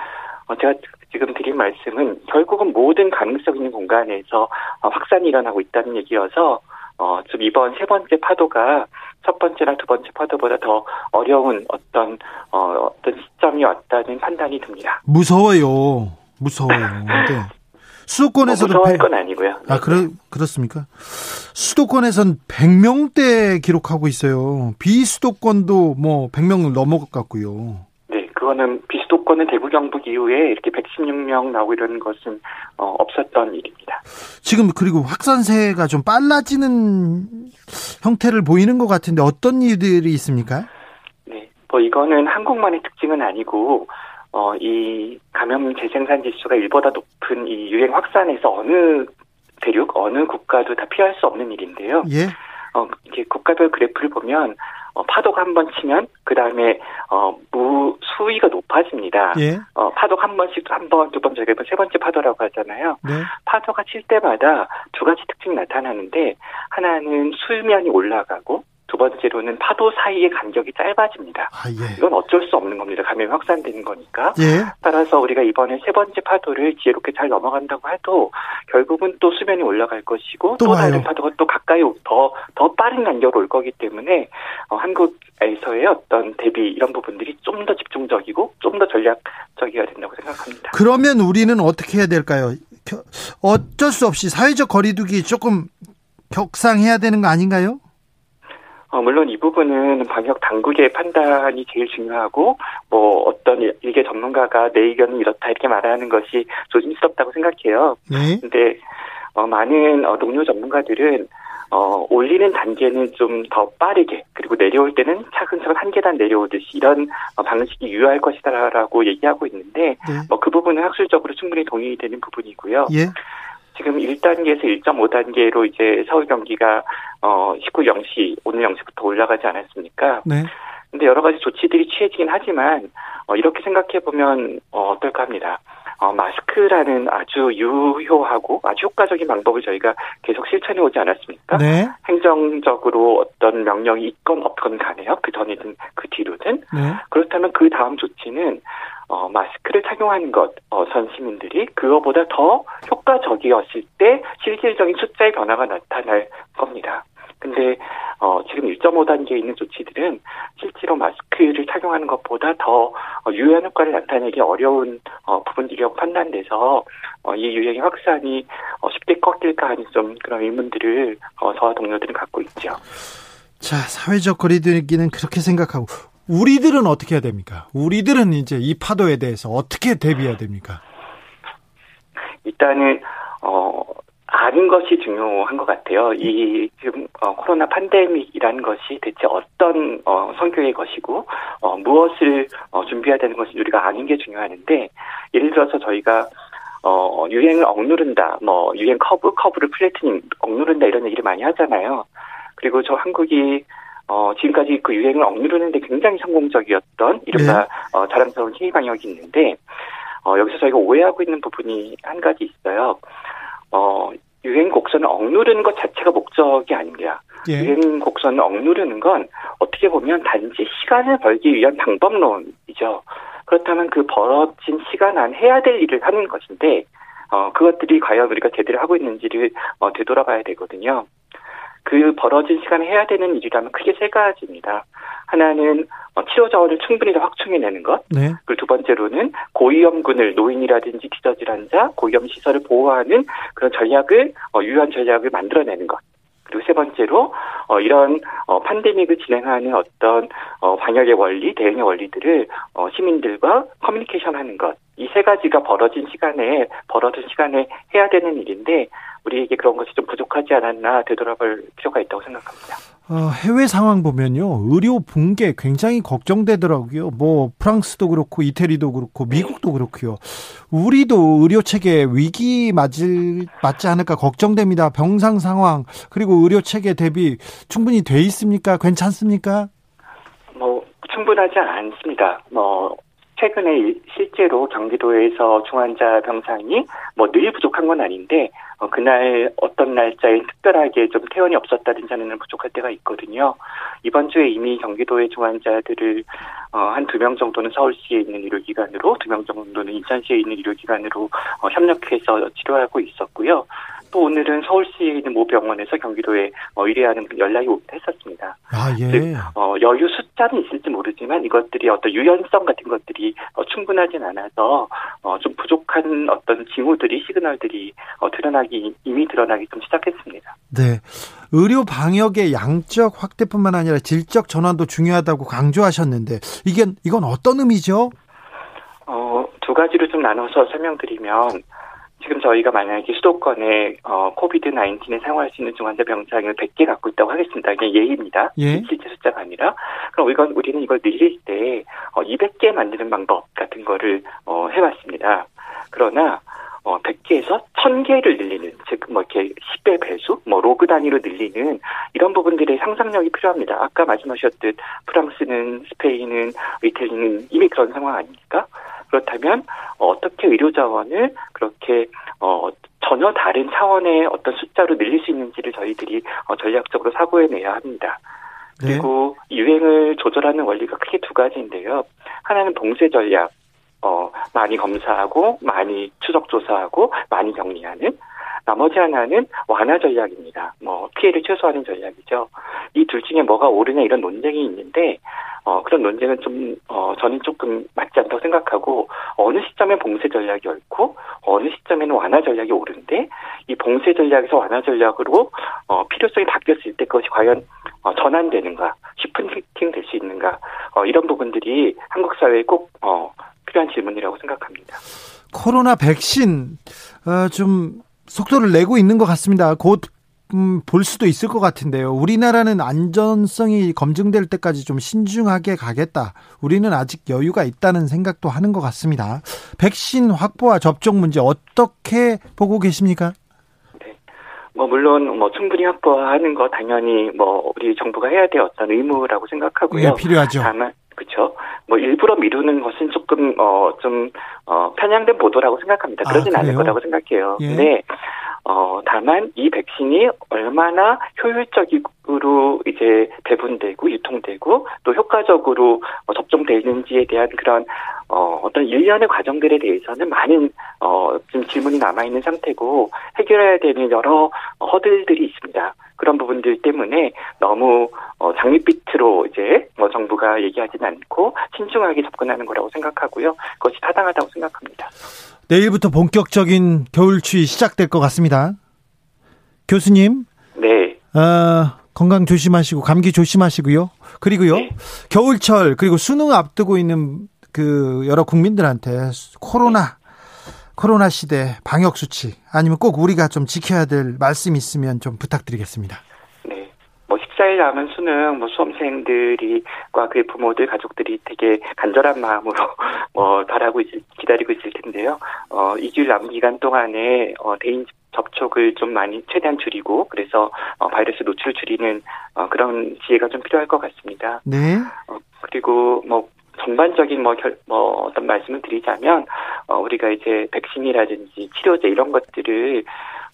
어, 제가 지금 드린 말씀은 결국은 모든 가능성 있는 공간에서 어, 확산이 일어나고 있다는 얘기여서 어, 좀 이번 세 번째 파도가 첫 번째나 두 번째 파도보다 더 어려운 어떤 어, 어떤 시점이 왔다는 판단이 듭니다. 무서워요. 무서워요. 네. 수도권에서도 뭐 무서워할 배- 건 아니고요. 아, 그렇, 그렇습니까? 수도권에선 100명대 기록하고 있어요. 비수도권도 뭐 100명을 넘어갔고요. 네, 그거는 비 수도권은 대구 경북 이후에 이렇게 116명 나오고 이러는 것은 어, 없었던 일입니다. 지금 그리고 확산세가 좀 빨라지는 형태를 보이는 것 같은데 어떤 이유들이 있습니까? 네, 뭐 이거는 한국만의 특징은 아니고 어, 이 감염 재생산 지수가 일보다 높은 이 유행 확산에서 어느 대륙, 어느 국가도 다 피할 수 없는 일인데요. 예. 어, 이게 국가별 그래프를 보면 어, 파도가 한 번 치면 그 다음에 어, 무 수위가 높아집니다. 예. 어, 파도가 한 번씩 한 번, 두 번, 저기 세 번째 파도라고 하잖아요. 네. 파도가 칠 때마다 두 가지 특징이 나타나는데 하나는 수면이 올라가고 두 번째로는 파도 사이의 간격이 짧아집니다. 아, 예. 이건 어쩔 수 없는 겁니다. 감염이 확산되는 거니까. 예. 따라서 우리가 이번에 세 번째 파도를 지혜롭게 잘 넘어간다고 해도 결국은 또 수면이 올라갈 것이고 또 또, 다른. 파도가 또 가까이 오- 더, 더 빠른 간격으로 올 거기 때문에 어, 한국에서의 어떤 대비 이런 부분들이 좀 더 집중적이고 좀 더 전략적이어야 된다고 생각합니다. 그러면 우리는 어떻게 해야 될까요? 겨- 어쩔 수 없이 사회적 거리두기 조금 격상해야 되는 거 아닌가요? 어, 물론 이 부분은 방역 당국의 판단이 제일 중요하고 뭐 어떤 일- 일개 전문가가 내 의견은 이렇다 이렇게 말하는 것이 조심스럽다고 생각해요. 네. 근데 어, 많은 어, 동료 전문가들은 어, 올리는 단계는 좀 더 빠르게 그리고 내려올 때는 차근차근 한 계단 내려오듯이 이런 어, 방식이 유효할 것이다라고 얘기하고 있는데 네. 뭐그 부분은 학술적으로 충분히 동의되는 부분이고요. 예. 지금 1단계에서 1.5단계로 이제 서울 경기가 어 19, 0시 오늘 0시부터 올라가지 않았습니까? 네. 근데 여러 가지 조치들이 취해지긴 하지만 어 이렇게 생각해 보면 어 어떨까 합니다. 어 마스크라는 아주 유효하고 아주 효과적인 방법을 저희가 계속 실천해 오지 않았습니까? 네. 행정적으로 어떤 명령이 있건 없건 간에요. 그 전이든 그 뒤로든. 네. 그렇다면 그 다음 조치는 어, 마스크를 착용하는 것, 어, 전 시민들이 그거보다 더 효과적이었을 때 실질적인 숫자의 변화가 나타날 겁니다. 근데 어, 지금 1.5단계에 있는 조치들은 실제로 마스크를 착용하는 것보다 더 어, 유효한 효과를 나타내기 어려운 어, 부분들이라고 판단돼서 어, 이 유행의 확산이 어, 쉽게 꺾일까 하는 좀 그런 의문들을 어, 저와 동료들은 갖고 있죠. 자, 사회적 거리두기는 그렇게 생각하고 우리들은 어떻게 해야 됩니까? 우리들은 이제 이 파도에 대해서 어떻게 대비해야 됩니까? 일단은 어 아는 것이 중요한 것 같아요. 이 지금 어, 코로나 팬데믹이라는 것이 대체 어떤 어, 성격의 것이고 어, 무엇을 어, 준비해야 되는 것인지 우리가 아는 게 중요하는데 예를 들어서 저희가 어, 유행을 억누른다, 뭐 유행 커브, 커브를 flattening 억누른다 이런 얘기를 많이 하잖아요. 그리고 저 한국이 어, 지금까지 그 유행을 억누르는데 굉장히 성공적이었던 이른바 네. 어, 자랑스러운 힘의 방역이 있는데 어, 여기서 저희가 오해하고 있는 부분이 한 가지 있어요. 어, 유행 곡선을 억누르는 것 자체가 목적이 아닙니다. 예. 유행 곡선을 억누르는 건 어떻게 보면 단지 시간을 벌기 위한 방법론이죠. 그렇다면 그 벌어진 시간 안 해야 될 일을 하는 것인데, 어, 그것들이 과연 우리가 제대로 하고 있는지를 어, 되돌아봐야 되거든요. 그 벌어진 시간에 해야 되는 일이라면 크게 세 가지입니다. 하나는 어, 치료 자원을 충분히 확충해내는 것. 네. 그리고 두 번째로는 고위험군을 노인이라든지 기저질 환자, 고위험 시설을 보호하는 그런 전략을 어, 유효한 전략을 만들어내는 것. 그리고 세 번째로 어, 이런 어, 팬데믹을 진행하는 어떤 어, 방역의 원리, 대응의 원리들을 어, 시민들과 커뮤니케이션하는 것. 이 세 가지가 벌어진 시간에 벌어진 시간에 해야 되는 일인데 우리에게 그런 것이 좀 부족하지 않았나 되돌아볼 필요가 있다고 생각합니다. 어, 해외 상황 보면요. 의료 붕괴 굉장히 걱정되더라고요. 뭐 프랑스도 그렇고 이태리도 그렇고 미국도 그렇고요. 우리도 의료 체계 위기 맞을 맞지 않을까 걱정됩니다. 병상 상황 그리고 의료 체계 대비 충분히 돼 있습니까? 괜찮습니까? 뭐 충분하지 않습니다. 뭐 최근에 실제로 경기도에서 중환자 병상이 뭐 늘 부족한 건 아닌데 어, 그날 어떤 날짜에 특별하게 좀 퇴원이 없었다든지 하는 부족할 때가 있거든요. 이번 주에 이미 경기도의 중환자들을 어, 한 두 명 정도는 서울시에 있는 의료기관으로 두 명 정도는 인천시에 있는 의료기관으로 어, 협력해서 치료하고 있었고요. 또 오늘은 서울시에 있는 모 병원에서 경기도에 어, 의뢰하는 연락이 오기도 했었습니다. 아, 예. 즉, 어, 여유 숫자는 있을지 모르지만 이것들이 어떤 유연성 같은 것들이 어, 충분하진 않아서 어, 좀 부족한 어떤 징후들이 시그널들이 어, 드러나기 이미 드러나기 좀 시작했습니다. 네. 의료 방역의 양적 확대뿐만 아니라 질적 전환도 중요하다고 강조하셨는데 이게 이건 어떤 의미죠? 어, 두 가지로 좀 나눠서 설명드리면 지금 저희가 만약에 수도권에 어, 코비드 19에 사용할 수 있는 중환자 병상을 100개 갖고 있다고 하겠습니다. 이게 예입니다. 예. 실제 숫자가 아니라. 그럼 이건 우리는 이걸 늘릴 때 어, 200개 만드는 방법 같은 거를 어, 해봤습니다. 그러나 어, 100개에서 1000개를 늘리는, 즉, 뭐, 이렇게 10배 배수, 뭐, 로그 단위로 늘리는 이런 부분들의 상상력이 필요합니다. 아까 말씀하셨듯 프랑스는, 스페인은, 이태리는 이미 그런 상황 아닙니까? 그렇다면 어떻게 의료 자원을 그렇게 어 전혀 다른 차원의 어떤 숫자로 늘릴 수 있는지를 저희들이 어, 전략적으로 사고해내야 합니다. 네. 그리고 유행을 조절하는 원리가 크게 두 가지인데요. 하나는 봉쇄 전략, 어, 많이 검사하고, 많이 추적 조사하고, 많이 격리하는. 나머지 하나는 완화 전략입니다. 뭐, 피해를 최소화하는 전략이죠. 이 둘 중에 뭐가 옳으냐 이런 논쟁이 있는데, 어, 그런 논쟁은 좀, 어, 저는 조금 맞지 않다고 생각하고, 어느 시점에 봉쇄 전략이 옳고, 어느 시점에는 완화 전략이 옳은데, 이 봉쇄 전략에서 완화 전략으로, 어, 필요성이 바뀌었을 때 그것이 과연, 어, 전환되는가, 쉽은 히팅 될 수 있는가, 어, 이런 부분들이 한국 사회에 꼭, 어, 필요한 질문이라고 생각합니다. 코로나 백신, 어, 좀, 속도를 내고 있는 것 같습니다. 곧 음, 볼 수도 있을 것 같은데요. 우리나라는 안전성이 검증될 때까지 좀 신중하게 가겠다. 우리는 아직 여유가 있다는 생각도 하는 것 같습니다. 백신 확보와 접종 문제 어떻게 보고 계십니까? 네. 뭐 물론 뭐 충분히 확보하는 거 당연히 뭐 우리 정부가 해야 될 어떤 의무라고 생각하고요. 네, 필요하죠. 다만 그렇죠. 뭐 일부러 미루는 것은 조금 어좀 어, 편향된 보도라고 생각합니다. 아, 그러진 아, 않을 거라고 생각해요. 예. 네. 어, 다만 이 백신이 얼마나 효율적으로 이제 배분되고 유통되고 또 효과적으로 어, 접종되는지에 대한 그런 어, 어떤 일련의 과정들에 대해서는 많은 어, 지금 질문이 남아 있는 상태고 해결해야 되는 여러 허들들이 있습니다. 부분들 때문에 너무 어, 장밋빛으로 이제 뭐 정부가 얘기하지는 않고 신중하게 접근하는 거라고 생각하고요. 그것이 타당하다고 생각합니다. 내일부터 본격적인 겨울추위 시작될 것 같습니다. 교수님. 네. 어, 건강 조심하시고 감기 조심하시고요. 그리고요. 네. 겨울철 그리고 수능 앞두고 있는 그 여러 국민들한테 코로나 코로나 시대 방역 수칙 아니면 꼭 우리가 좀 지켜야 될 말씀 있으면 좀 부탁드리겠습니다. 네. 뭐 14일 남은 수능 뭐 수험생들이과 그의 부모들 가족들이 되게 간절한 마음으로 뭐 바라고 있, 기다리고 있을 텐데요. 어 2주일 남은 기간 동안에 어 대인 접촉을 좀 많이 최대한 줄이고 그래서 어, 바이러스 노출을 줄이는 어, 그런 지혜가 좀 필요할 것 같습니다. 네. 어, 그리고 뭐 전반적인 뭐, 결, 뭐 어떤 말씀을 드리자면 어, 우리가 이제 백신이라든지 치료제 이런 것들을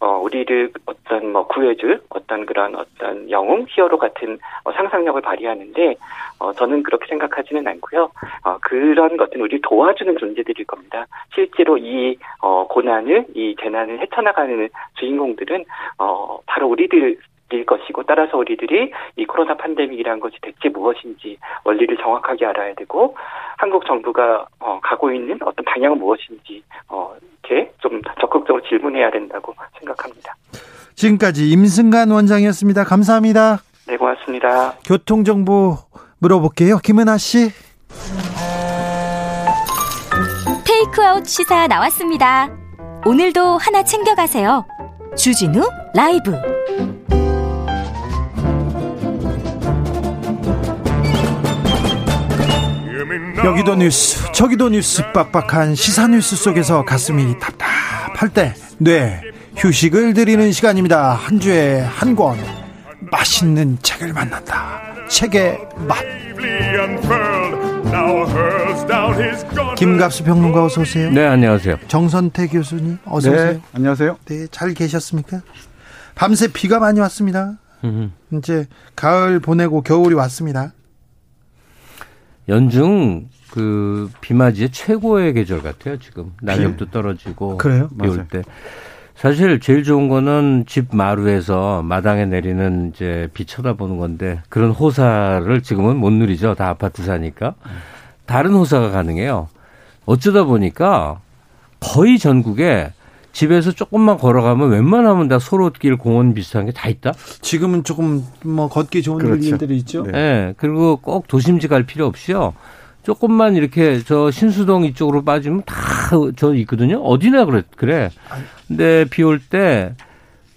어, 우리를 어떤 뭐 구해줄 어떤 그런 어떤 영웅, 히어로 같은 어, 상상력을 발휘하는데, 어, 저는 그렇게 생각하지는 않고요. 어, 그런 것들은 우리를 도와주는 존재들일 겁니다. 실제로 이, 어, 고난을, 이 재난을 헤쳐나가는 주인공들은, 어, 바로 우리들, 일 것이고 따라서 우리들이 이 코로나 팬데믹이라는 것이 대체 무엇인지 원리를 정확하게 알아야 되고 한국 정부가 어, 가고 있는 어떤 방향은 무엇인지 어, 이렇게 좀 적극적으로 질문해야 된다고 생각합니다. 지금까지 임승간 원장이었습니다. 감사합니다. 네, 고맙습니다. 교통정보 물어볼게요. 김은아 씨. 테이크아웃 시사 나왔습니다. 오늘도 하나 챙겨가세요. 주진우 라이브. 여기도 뉴스, 저기도 뉴스 빡빡한 시사 뉴스 속에서 가슴이 답답할 때, 네, 휴식을 드리는 시간입니다. 한 주에 한 권, 맛있는 책을 만난다. 책의 맛. 김갑수 평론가 어서 오세요. 네, 안녕하세요. 정선태 교수님 어서 네, 오세요. 안녕하세요. 네, 잘 계셨습니까? 밤새 비가 많이 왔습니다. 음흠. 이제 가을 보내고 겨울이 왔습니다. 연중 그 비맞이의 최고의 계절 같아요, 지금. 낙엽도 떨어지고 그래요? 비올 맞아요. 때. 사실 제일 좋은 거는 집 마루에서 마당에 내리는 이제 비 쳐다보는 건데 그런 호사를 지금은 못 누리죠. 다 아파트 사니까. 다른 호사가 가능해요. 어쩌다 보니까 거의 전국에 집에서 조금만 걸어가면 웬만하면 다 소로길 공원 비슷한 게 다 있다. 지금은 조금 뭐 걷기 좋은 그렇죠. 일들이 있죠. 네. 예. 그리고 꼭 도심지 갈 필요 없이요. 조금만 이렇게 저 신수동 이쪽으로 빠지면 다 저 있거든요. 어디나 그래. 그래. 근데 비 올 때,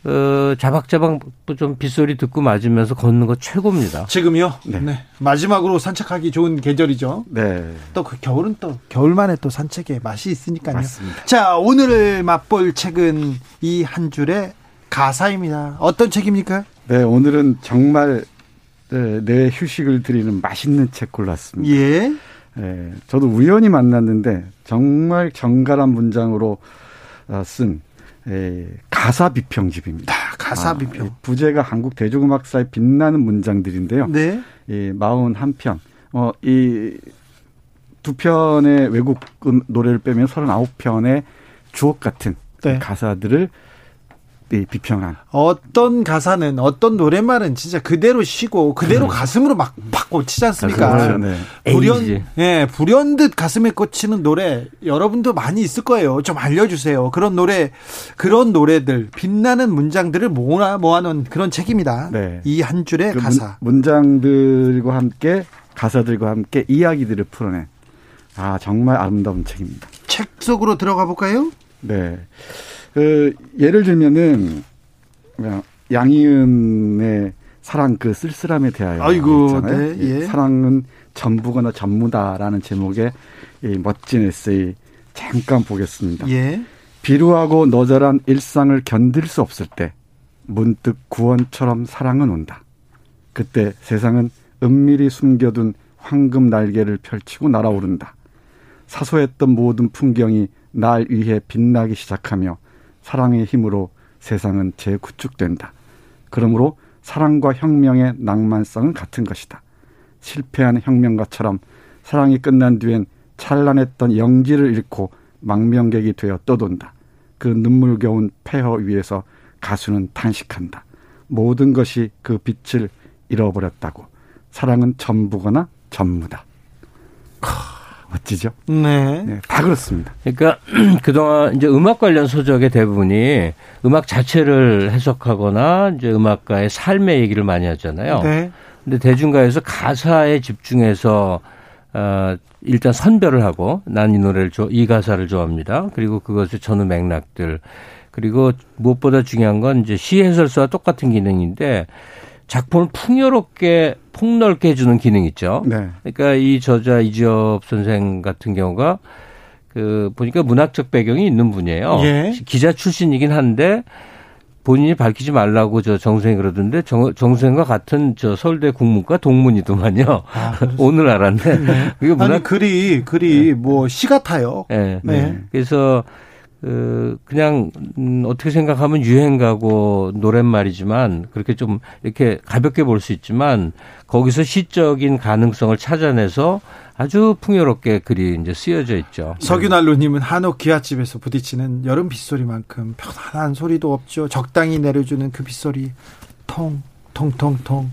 어, 자박자박 좀 빗소리 듣고 맞으면서 걷는 거 최고입니다. 지금요? 네. 네. 마지막으로 산책하기 좋은 계절이죠. 네, 또 그 겨울은 또 겨울만에 또 산책에 맛이 있으니까요. 맞습니다. 자, 오늘 맛볼 책은 이 한 줄의 가사입니다. 어떤 책입니까? 네, 오늘은 정말 네, 내 휴식을 드리는 맛있는 책 골랐습니다. 예. 예, 저도 우연히 만났는데 정말 정갈한 문장으로 어, 쓴 예, 가사 비평집입니다. 다 가사 아, 비평. 이 부제가 한국 대중음악사의 빛나는 문장들인데요. 네. 이 41편. 어, 이 두 편의 외국 음, 노래를 빼면 39편의 주옥 같은 네. 가사들을 이 비평한 어떤 가사는 어떤 노랫말은 진짜 그대로 쉬고 그대로 가슴으로 막 팍 꽂히지 않습니까? 그렇죠. 네. 불현. 예, 불현듯 가슴에 꽂히는 노래 여러분도 많이 있을 거예요. 좀 알려주세요. 그런 노래, 그런 노래들 빛나는 문장들을 모아 모아놓은 그런 책입니다. 네. 이 한 줄의 그 가사. 문, 장들과 함께 가사들과 함께 이야기들을 풀어낸 아 정말 아름다운 책입니다. 책 속으로 들어가 볼까요? 네. 그 예를 들면은 양희은의 사랑 그 쓸쓸함에 대하여 아이고, 있잖아요. 네, 이 예. 사랑은 전부거나 전무다라는 제목의 이 멋진 에세이 잠깐 보겠습니다. 예. 비루하고 너절한 일상을 견딜 수 없을 때 문득 구원처럼 사랑은 온다. 그때 세상은 은밀히 숨겨둔 황금 날개를 펼치고 날아오른다. 사소했던 모든 풍경이 날 위해 빛나기 시작하며 사랑의 힘으로 세상은 재구축된다. 그러므로 사랑과 혁명의 낭만성은 같은 것이다. 실패한 혁명가처럼 사랑이 끝난 뒤엔 찬란했던 영지를 잃고 망명객이 되어 떠돈다. 그 눈물겨운 폐허 위에서 가수는 탄식한다. 모든 것이 그 빛을 잃어버렸다고. 사랑은 전부거나 전무다. 멋지죠? 네. 네, 다 그렇습니다. 그러니까 그동안 이제 음악 관련 소적의 대부분이 음악 자체를 해석하거나 이제 음악가의 삶의 얘기를 많이 하잖아요. 네. 근데 대중가에서 가사에 집중해서 어, 일단 선별을 하고 난 이 노래를 좋아, 이 가사를 좋아합니다. 그리고 그것의 전후 맥락들 그리고 무엇보다 중요한 건 이제 시 해설서와 똑같은 기능인데 작품을 풍요롭게 폭넓게 해주는 기능 있죠. 네. 그러니까 이 저자 이지엽 선생 같은 경우가 그 보니까 문학적 배경이 있는 분이에요. 예. 기자 출신이긴 한데 본인이 밝히지 말라고 저 정선생이 그러던데 정, 정선생과 같은 저 서울대 국문과 동문이더만요. 아, 오늘 알았네. 네. 이게 문학 아니, 글이 글이 네. 뭐시 같아요. 네. 네. 그래서 그 그냥 음 어떻게 생각하면 유행가고 노랫말이지만 그렇게 좀 이렇게 가볍게 볼 수 있지만 거기서 시적인 가능성을 찾아내서 아주 풍요롭게 글이 이제 쓰여져 있죠. 석유난로님은 한옥 기아집에서 부딪히는 여름 빗소리만큼 편안한 소리도 없죠. 적당히 내려주는 그 빗소리 통 통통통.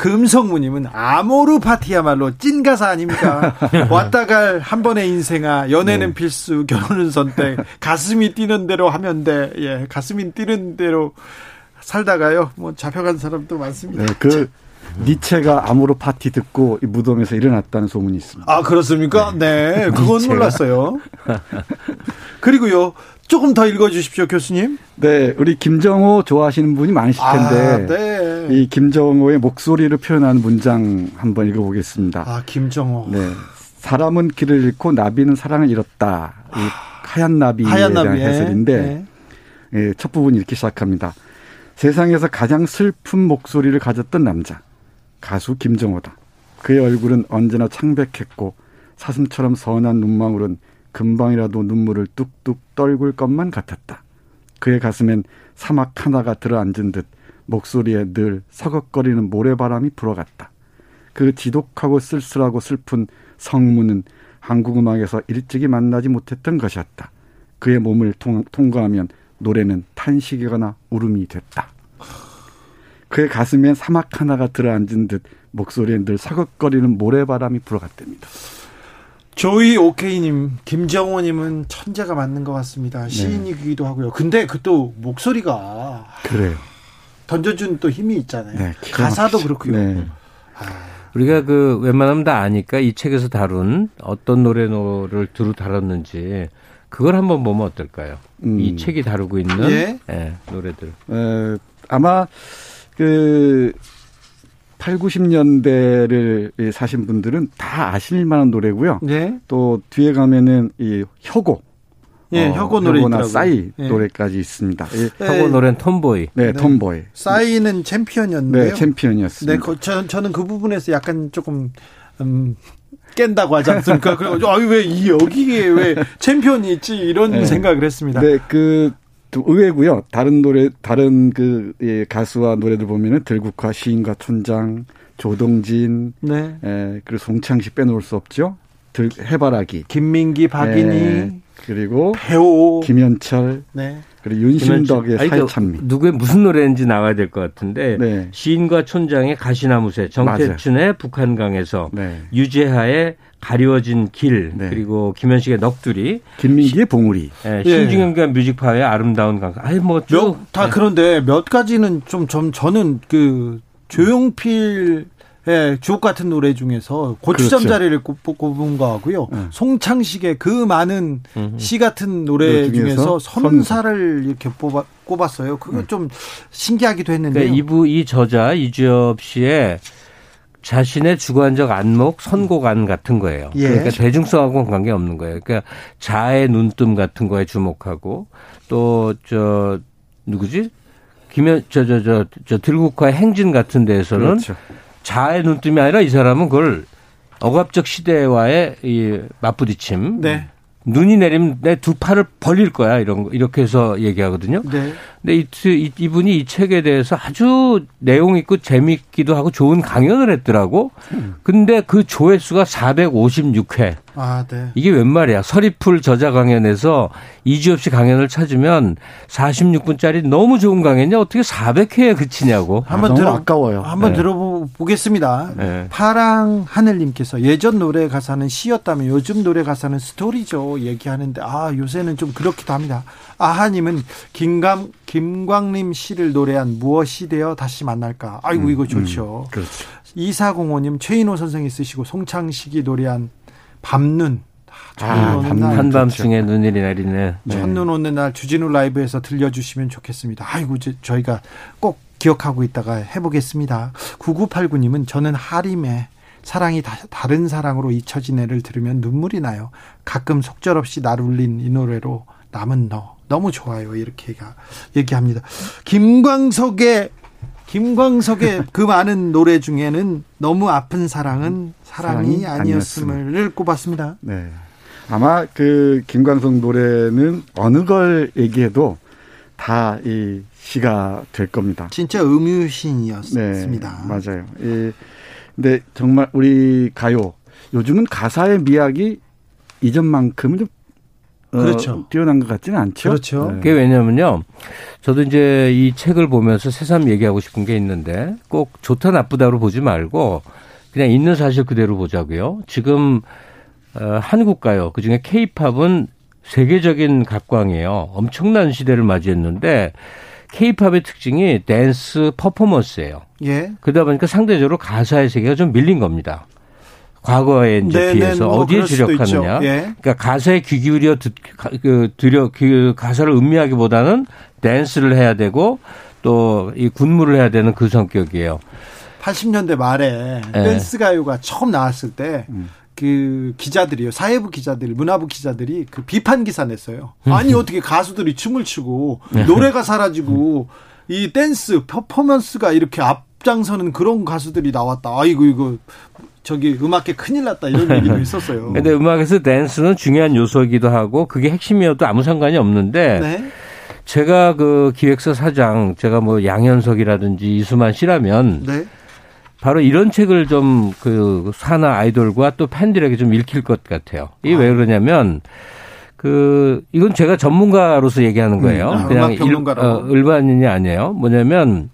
금성무님은 아모르 파티야말로 찐 가사 아닙니까? 왔다 갈 한 번의 인생아, 연애는 네. 필수, 결혼은 선택, 가슴이 뛰는 대로 하면 돼. 예, 가슴이 뛰는 대로 살다가요. 뭐 잡혀간 사람도 많습니다. 네, 그 니체가 아모르 파티 듣고 이 무덤에서 일어났다는 소문이 있습니다. 아 그렇습니까? 네, 네 그건 몰랐어요. 그리고요. 조금 더 읽어주십시오, 교수님. 네, 우리 김정호 좋아하시는 분이 많으실 텐데, 아, 네. 이 김정호의 목소리를 표현한 문장 한번 읽어보겠습니다. 아, 김정호. 네, 사람은 길을 잃고 나비는 사랑을 잃었다. 이 하얀 나비에 하얀 대한 나비에. 해설인데, 네. 예, 첫 부분 이렇게 시작합니다. 세상에서 가장 슬픈 목소리를 가졌던 남자, 가수 김정호다. 그의 얼굴은 언제나 창백했고 사슴처럼 선한 눈망울은 금방이라도 눈물을 뚝뚝 떨굴 것만 같았다. 그의 가슴엔 사막 하나가 들어앉은 듯 목소리에 늘 서걱거리는 모래바람이 불어갔다. 그 지독하고 쓸쓸하고 슬픈 성문은 한국 음악에서 일찍이 만나지 못했던 것이었다. 그의 몸을 통, 통과하면 노래는 탄식이거나 울음이 됐다. 그의 가슴엔 사막 하나가 들어앉은 듯 목소리에 늘 서걱거리는 모래바람이 불어갔답니다. 조이 오케이님, 김정호님은 천재가 맞는 것 같습니다. 네. 시인이기도 하고요. 근데 그 또 목소리가 그래요. 던져준 또 힘이 있잖아요. 네, 가사도 그렇고요. 네. 아. 우리가 그 웬만하면 다 아니까 이 책에서 다룬 어떤 노래를 두루 다뤘는지 그걸 한번 보면 어떨까요? 음. 이 책이 다루고 있는 예? 네, 노래들. 에, 아마 그 8, 90년대를 사신 분들은 다 아실 만한 노래고요. 네. 또 뒤에 가면은 이 혁오. 예, 어, 혁오 노래 나 싸이 예. 노래까지 있습니다. 예. 혁오 노래는 톰보이. 네, 네, 톰보이. 싸이는 챔피언이었는데요. 네, 챔피언이었습니다. 네, 그, 저, 저는 그 부분에서 약간 조금 음 깬다고 하지 않습니까? 그래가지고 아유 왜 여기에 왜 챔피언이 있지 이런 네. 생각을 했습니다. 네, 그 좀 의외고요. 다른 노래 다른 그 예, 가수와 노래들 보면은 들국화 시인과 촌장 조동진 네. 예, 그리고 송창식 빼놓을 수 없죠. 들 해바라기 김민기 박인희 예, 그리고 배우 김현철 네. 그리고 윤신덕의 사회찬미 누구의 무슨 노래인지 나와야 될 것 같은데 네. 시인과 촌장의 가시나무새 정태춘의 북한강에서 네. 유재하의 가리워진 길 네. 그리고 김현식의 넋두리 김민기의 봉우리 네, 신중현과 뮤직파의 아름다운 강 아니 뭐다 네. 그런데 몇 가지는 좀, 좀 저는 그 조용필 의 주옥 같은 노래 중에서 고추잠 그렇죠. 자리를 꼽은 거 하고요. 네. 송창식의 그 많은 음흠. 시 같은 노래 중에서 선사를 이렇게 뽑아, 꼽았어요. 그거 음. 좀 신기하기도 했는데. 그러니까 이부 이 저자 이주엽 씨의 자신의 주관적 안목, 선곡안 같은 거예요. 예. 그러니까 대중성하고는 관계 없는 거예요. 그러니까 자의 눈뜸 같은 거에 주목하고 또 저 누구지? 김현 저저 저 저 들국화의 행진 같은 데에서는 그렇죠. 자의 눈뜸이 아니라 이 사람은 그걸 억압적 시대와의 이 맞부딪힘. 네. 눈이 내리면 내 두 팔을 벌릴 거야 이런 거 이렇게 해서 얘기하거든요. 네. 근데 이, 이분이 이 책에 대해서 아주 내용 있고 재미있기도 하고 좋은 강연을 했더라고. 근데 그 조회수가 456회. 아, 네. 이게 웬 말이야. 서리풀 저자 강연에서 이주엽 씨 강연을 찾으면 46분짜리 너무 좋은 강연이냐 어떻게 400회에 그치냐고. 한번 아, 들어 아까워요. 한번 네. 들어보겠습니다. 네. 파랑 하늘님께서 예전 노래 가사는 시였다면 요즘 노래 가사는 스토리죠. 얘기하는데 아 요새는 좀 그렇기도 합니다. 아하님은 김감 김광림 씨를 노래한 무엇이 되어 다시 만날까. 아이고 음, 이거 좋죠. 음, 그렇죠. 이사공호님 최인호 선생이 쓰시고 송창식이 노래한 밤눈. 아, 밤, 한밤중에 눈이 내리네. 첫눈 오는 날 주진우 라이브에서 들려주시면 좋겠습니다. 아이고 저희가 꼭 기억하고 있다가 해보겠습니다. 9989님은 저는 하림의 사랑이 다, 른 사랑으로 잊혀진 애를 들으면 눈물이 나요. 가끔 속절없이 날 울린 이 노래로 남은 너 너무 좋아요. 이렇게 얘기합니다. 김광석의 김광석의 그 많은 노래 중에는 너무 아픈 사랑은 사랑이, 사랑이 아니었음을 꼽았습니다. 네. 아마 그 김광석 노래는 어느 걸 얘기해도 다 이 시가 될 겁니다. 진짜 음유신이었습니다. 네, 맞아요. 이 근데 정말 우리 가요 요즘은 가사의 미학이 이전만큼은 좀 어, 그렇죠. 뛰어난 것 같지는 않죠. 그렇죠. 네. 그게 왜냐면요. 저도 이제 이 책을 보면서 새삼 얘기하고 싶은 게 있는데 꼭 좋다 나쁘다로 보지 말고 그냥 있는 사실 그대로 보자고요. 지금 어, 한국 가요 그중에 케이팝은 세계적인 각광이에요. 엄청난 시대를 맞이했는데 케이팝의 특징이 댄스 퍼포먼스예요. 예. 그러다 보니까 상대적으로 가사의 세계가 좀 밀린 겁니다. 과거에 이제 네네, 비해서 뭐 어디에 주력하느냐. 예. 그러니까 가사에 귀 기울여 듣, 그, 들여, 그 가사를 음미하기보다는 댄스를 해야 되고 또 이 군무를 해야 되는 그 성격이에요. 80년대 말에 네. 댄스 가요가 처음 나왔을 때 음. 그 기자들이요 사회부 기자들 문화부 기자들이 그 비판 기사 냈어요. 음. 아니 어떻게 가수들이 춤을 추고 네. 노래가 사라지고 이 댄스 퍼포먼스가 이렇게 앞장서는 그런 가수들이 나왔다. 아이고 이거 저기 음악계 큰일 났다 이런 얘기도 있었어요. 근데 음악에서 댄스는 중요한 요소이기도 하고 그게 핵심이어도 아무 상관이 없는데 네. 제가 그 기획사 사장 제가 뭐 양현석이라든지 이수만 씨라면 네. 바로 이런 책을 좀그 사나 아이돌과 또 팬들에게 좀 읽힐 것 같아요. 이게 아. 왜 그러냐면 그 이건 제가 전문가로서 얘기하는 음, 거예요. 음, 그냥 일, 어, 일반인이 아니에요. 뭐냐면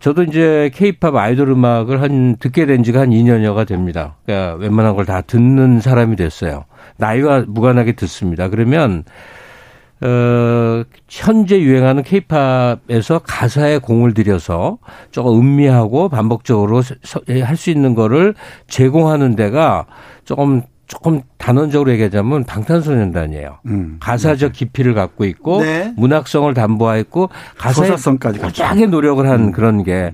저도 이제 케이팝 아이돌 음악을 한 듣게 된 지가 한 2년여가 됩니다. 그러니까 웬만한 걸 다 듣는 사람이 됐어요. 나이와 무관하게 듣습니다. 그러면 어, 현재 유행하는 케이팝에서 가사에 공을 들여서 조금 음미하고 반복적으로 할 수 있는 거를 제공하는 데가 조금 조금 단언적으로 얘기하자면 방탄소년단이에요. 음, 가사적 깊이를 갖고 있고 네. 문학성을 담보하였고 가사의 성까지 쫙의 노력을 한 음. 그런 게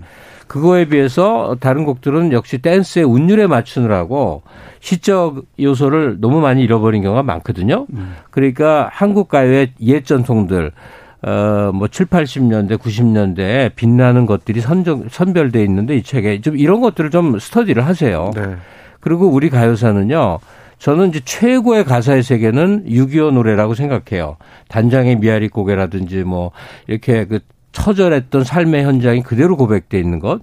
그거에 비해서 다른 곡들은 역시 댄스의 운율에 맞추느라고 시적 요소를 너무 많이 잃어버린 경우가 많거든요. 음. 그러니까 한국 가요의 옛 전통들 어, 뭐 7, 80년대, 90년대에 빛나는 것들이 선정, 선별돼 있는데 이 책에 좀 이런 것들을 좀 스터디를 하세요. 네. 그리고 우리 가요사는요, 저는 이제 최고의 가사의 세계는 6.25 노래라고 생각해요. 단장의 미아리 고개라든지 뭐 이렇게 그 처절했던 삶의 현장이 그대로 고백돼 있는 것.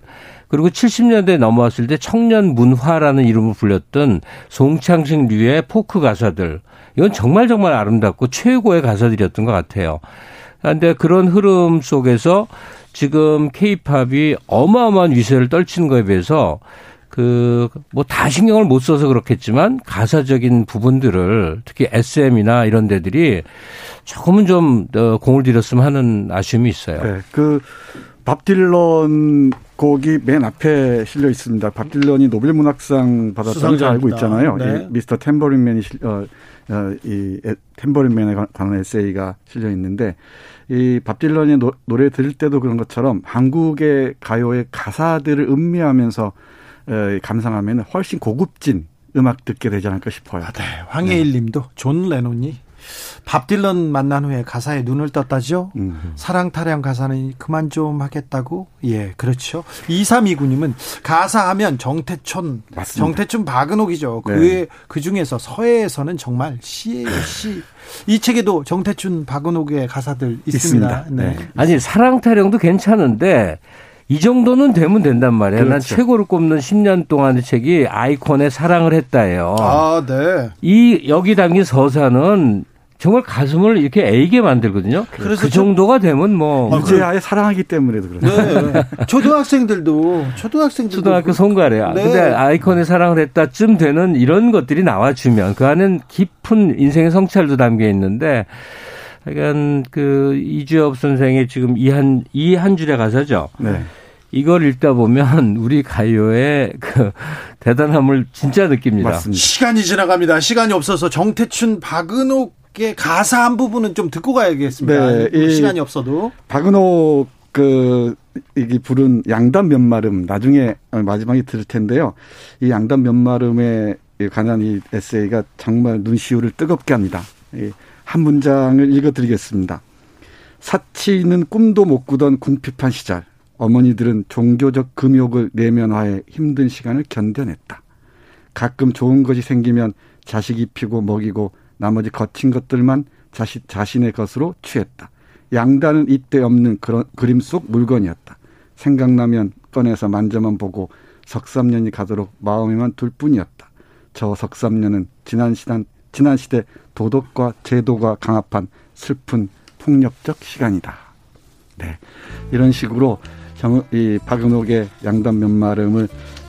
그리고 70년대 넘어왔을 때 청년 문화라는 이름을 불렸던 송창식 류의 포크 가사들. 이건 정말 정말 아름답고 최고의 가사들이었던 것 같아요. 그런데 그런 흐름 속에서 지금 케이팝이 어마어마한 위세를 떨치는 거에 비해서 그, 뭐 다 신경을 못 써서 그렇겠지만 가사적인 부분들을 특히 SM이나 이런 데들이 조금은 좀 어, 공을 들였으면 하는 아쉬움이 있어요. 네. 그, 밥 딜런 곡이 맨 앞에 실려 있습니다. 밥 딜런이 노벨 문학상 받았다는 걸 알고 있잖아요. 네. 이 Mr. Tambourine Man이 어, 어, 이 Tambourine Man에 관한 에세이가 실려 있는데 이 밥 딜런의 노, 노래 들을 때도 그런 것처럼 한국의 가요의 가사들을 음미하면서 감상하면 훨씬 고급진 음악 듣게 되지 않을까 싶어요. 아, 네. 황혜일 네. 님도 존 레논이 밥 딜런 만난 후에 가사에 눈을 떴다죠. 음. 사랑 타령 가사는 그만 좀 하겠다고. 예, 그렇죠. 2329님은 가사하면 정태촌, 맞습니다. 정태촌 박은옥이죠. 네. 그, 그 중에서 서해에서는 정말 시예요, 시. 이 책에도 정태춘, 박은옥의 가사들 있습니다. 있습니다. 네. 네. 아니, 사랑 타령도 괜찮은데 이 정도는 되면 된단 말이에요. 그렇죠. 난 최고를 꼽는 10년 동안의 책이 아이콘의 사랑을 했다예요. 아, 네. 이 여기 담긴 서사는 정말 가슴을 이렇게 애게 만들거든요. 그래서 그 정도가 되면 뭐 유재하에 사랑하기 때문에도 그렇죠. 네. 초등학생들도 초등학생들도 초등학교 송가래야. 네. 근데 아이콘의 사랑을 했다쯤 되는 이런 것들이 나와주면 그 안엔 깊은 인생의 성찰도 담겨 있는데 하여간 그 이주엽 선생의 지금 이한 이 한 줄의 가사죠. 네. 이걸 읽다 보면 우리 가요의 그 대단함을 진짜 느낍니다. 맞습니다. 시간이 지나갑니다. 시간이 없어서 정태춘 박은옥의 가사 한 부분은 좀 듣고 가야겠습니다. 네, 시간이 없어도 박은옥 그 이게 부른 양담 면마름 나중에 마지막에 들을 텐데요. 이 양담 면마름에 관한 이 에세이가 정말 눈시울을 뜨겁게 합니다. 한 문장을 읽어드리겠습니다. 사치는 꿈도 못 꾸던 궁핍한 시절 어머니들은 종교적 금욕을 내면화해 힘든 시간을 견뎌냈다. 가끔 좋은 것이 생기면 자식 입히고 먹이고 나머지 거친 것들만 자식, 자신의 것으로 취했다. 양단은 이때 없는 그런 그림 속 물건이었다. 생각나면 꺼내서 만져만 보고 석삼년이 가도록 마음에만 둘 뿐이었다. 저 석삼년은 지난 시단 지난 시대 도덕과 제도가 강압한 슬픈 폭력적 시간이다. 네. 이런 식으로 정, 이 박은옥의 양담 면마름을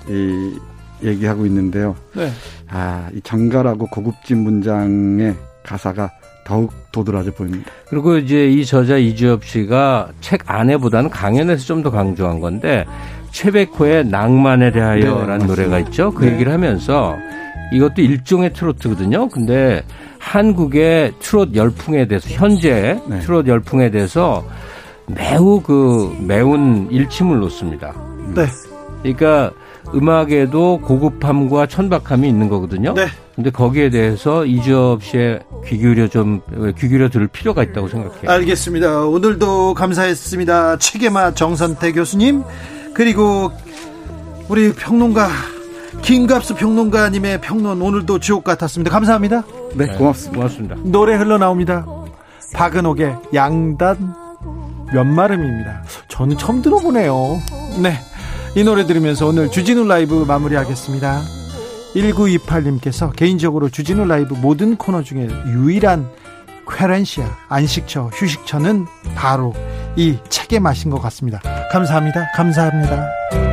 이 얘기하고 있는데요. 네. 아, 이 정갈하고 고급진 문장의 가사가 더욱 도드라져 보입니다. 그리고 이제 이 저자 이주엽 씨가 책 안에보다는 강연에서 좀 더 강조한 건데 최백호의 낭만에 대하여라는 네, 노래가 있죠. 그 네. 얘기를 하면서 이것도 일종의 트로트거든요. 근데 한국의 트롯 열풍에 대해서 현재 네. 트롯 열풍에 대해서 매우 그 매운 일침을 놓습니다. 네. 그러니까 음악에도 고급함과 천박함이 있는 거거든요. 네. 근데 거기에 대해서 이주엽 씨의 귀 기울여 좀 귀 기울여 들을 필요가 있다고 생각해요. 알겠습니다. 오늘도 감사했습니다. 책에마 정선태 교수님 그리고 우리 평론가 김갑수 평론가님의 평론 오늘도 주옥 같았습니다. 감사합니다. 네, 고맙습니다. 고맙습니다. 노래 흘러나옵니다. 박은옥의 양단 면마름입니다. 저는 처음 들어보네요. 네. 이 노래 들으면서 오늘 주진우 라이브 마무리하겠습니다. 1928님께서 개인적으로 주진우 라이브 모든 코너 중에 유일한 쾌렌시아 안식처 휴식처는 바로 이 책의 맛인 것 같습니다. 감사합니다. 감사합니다.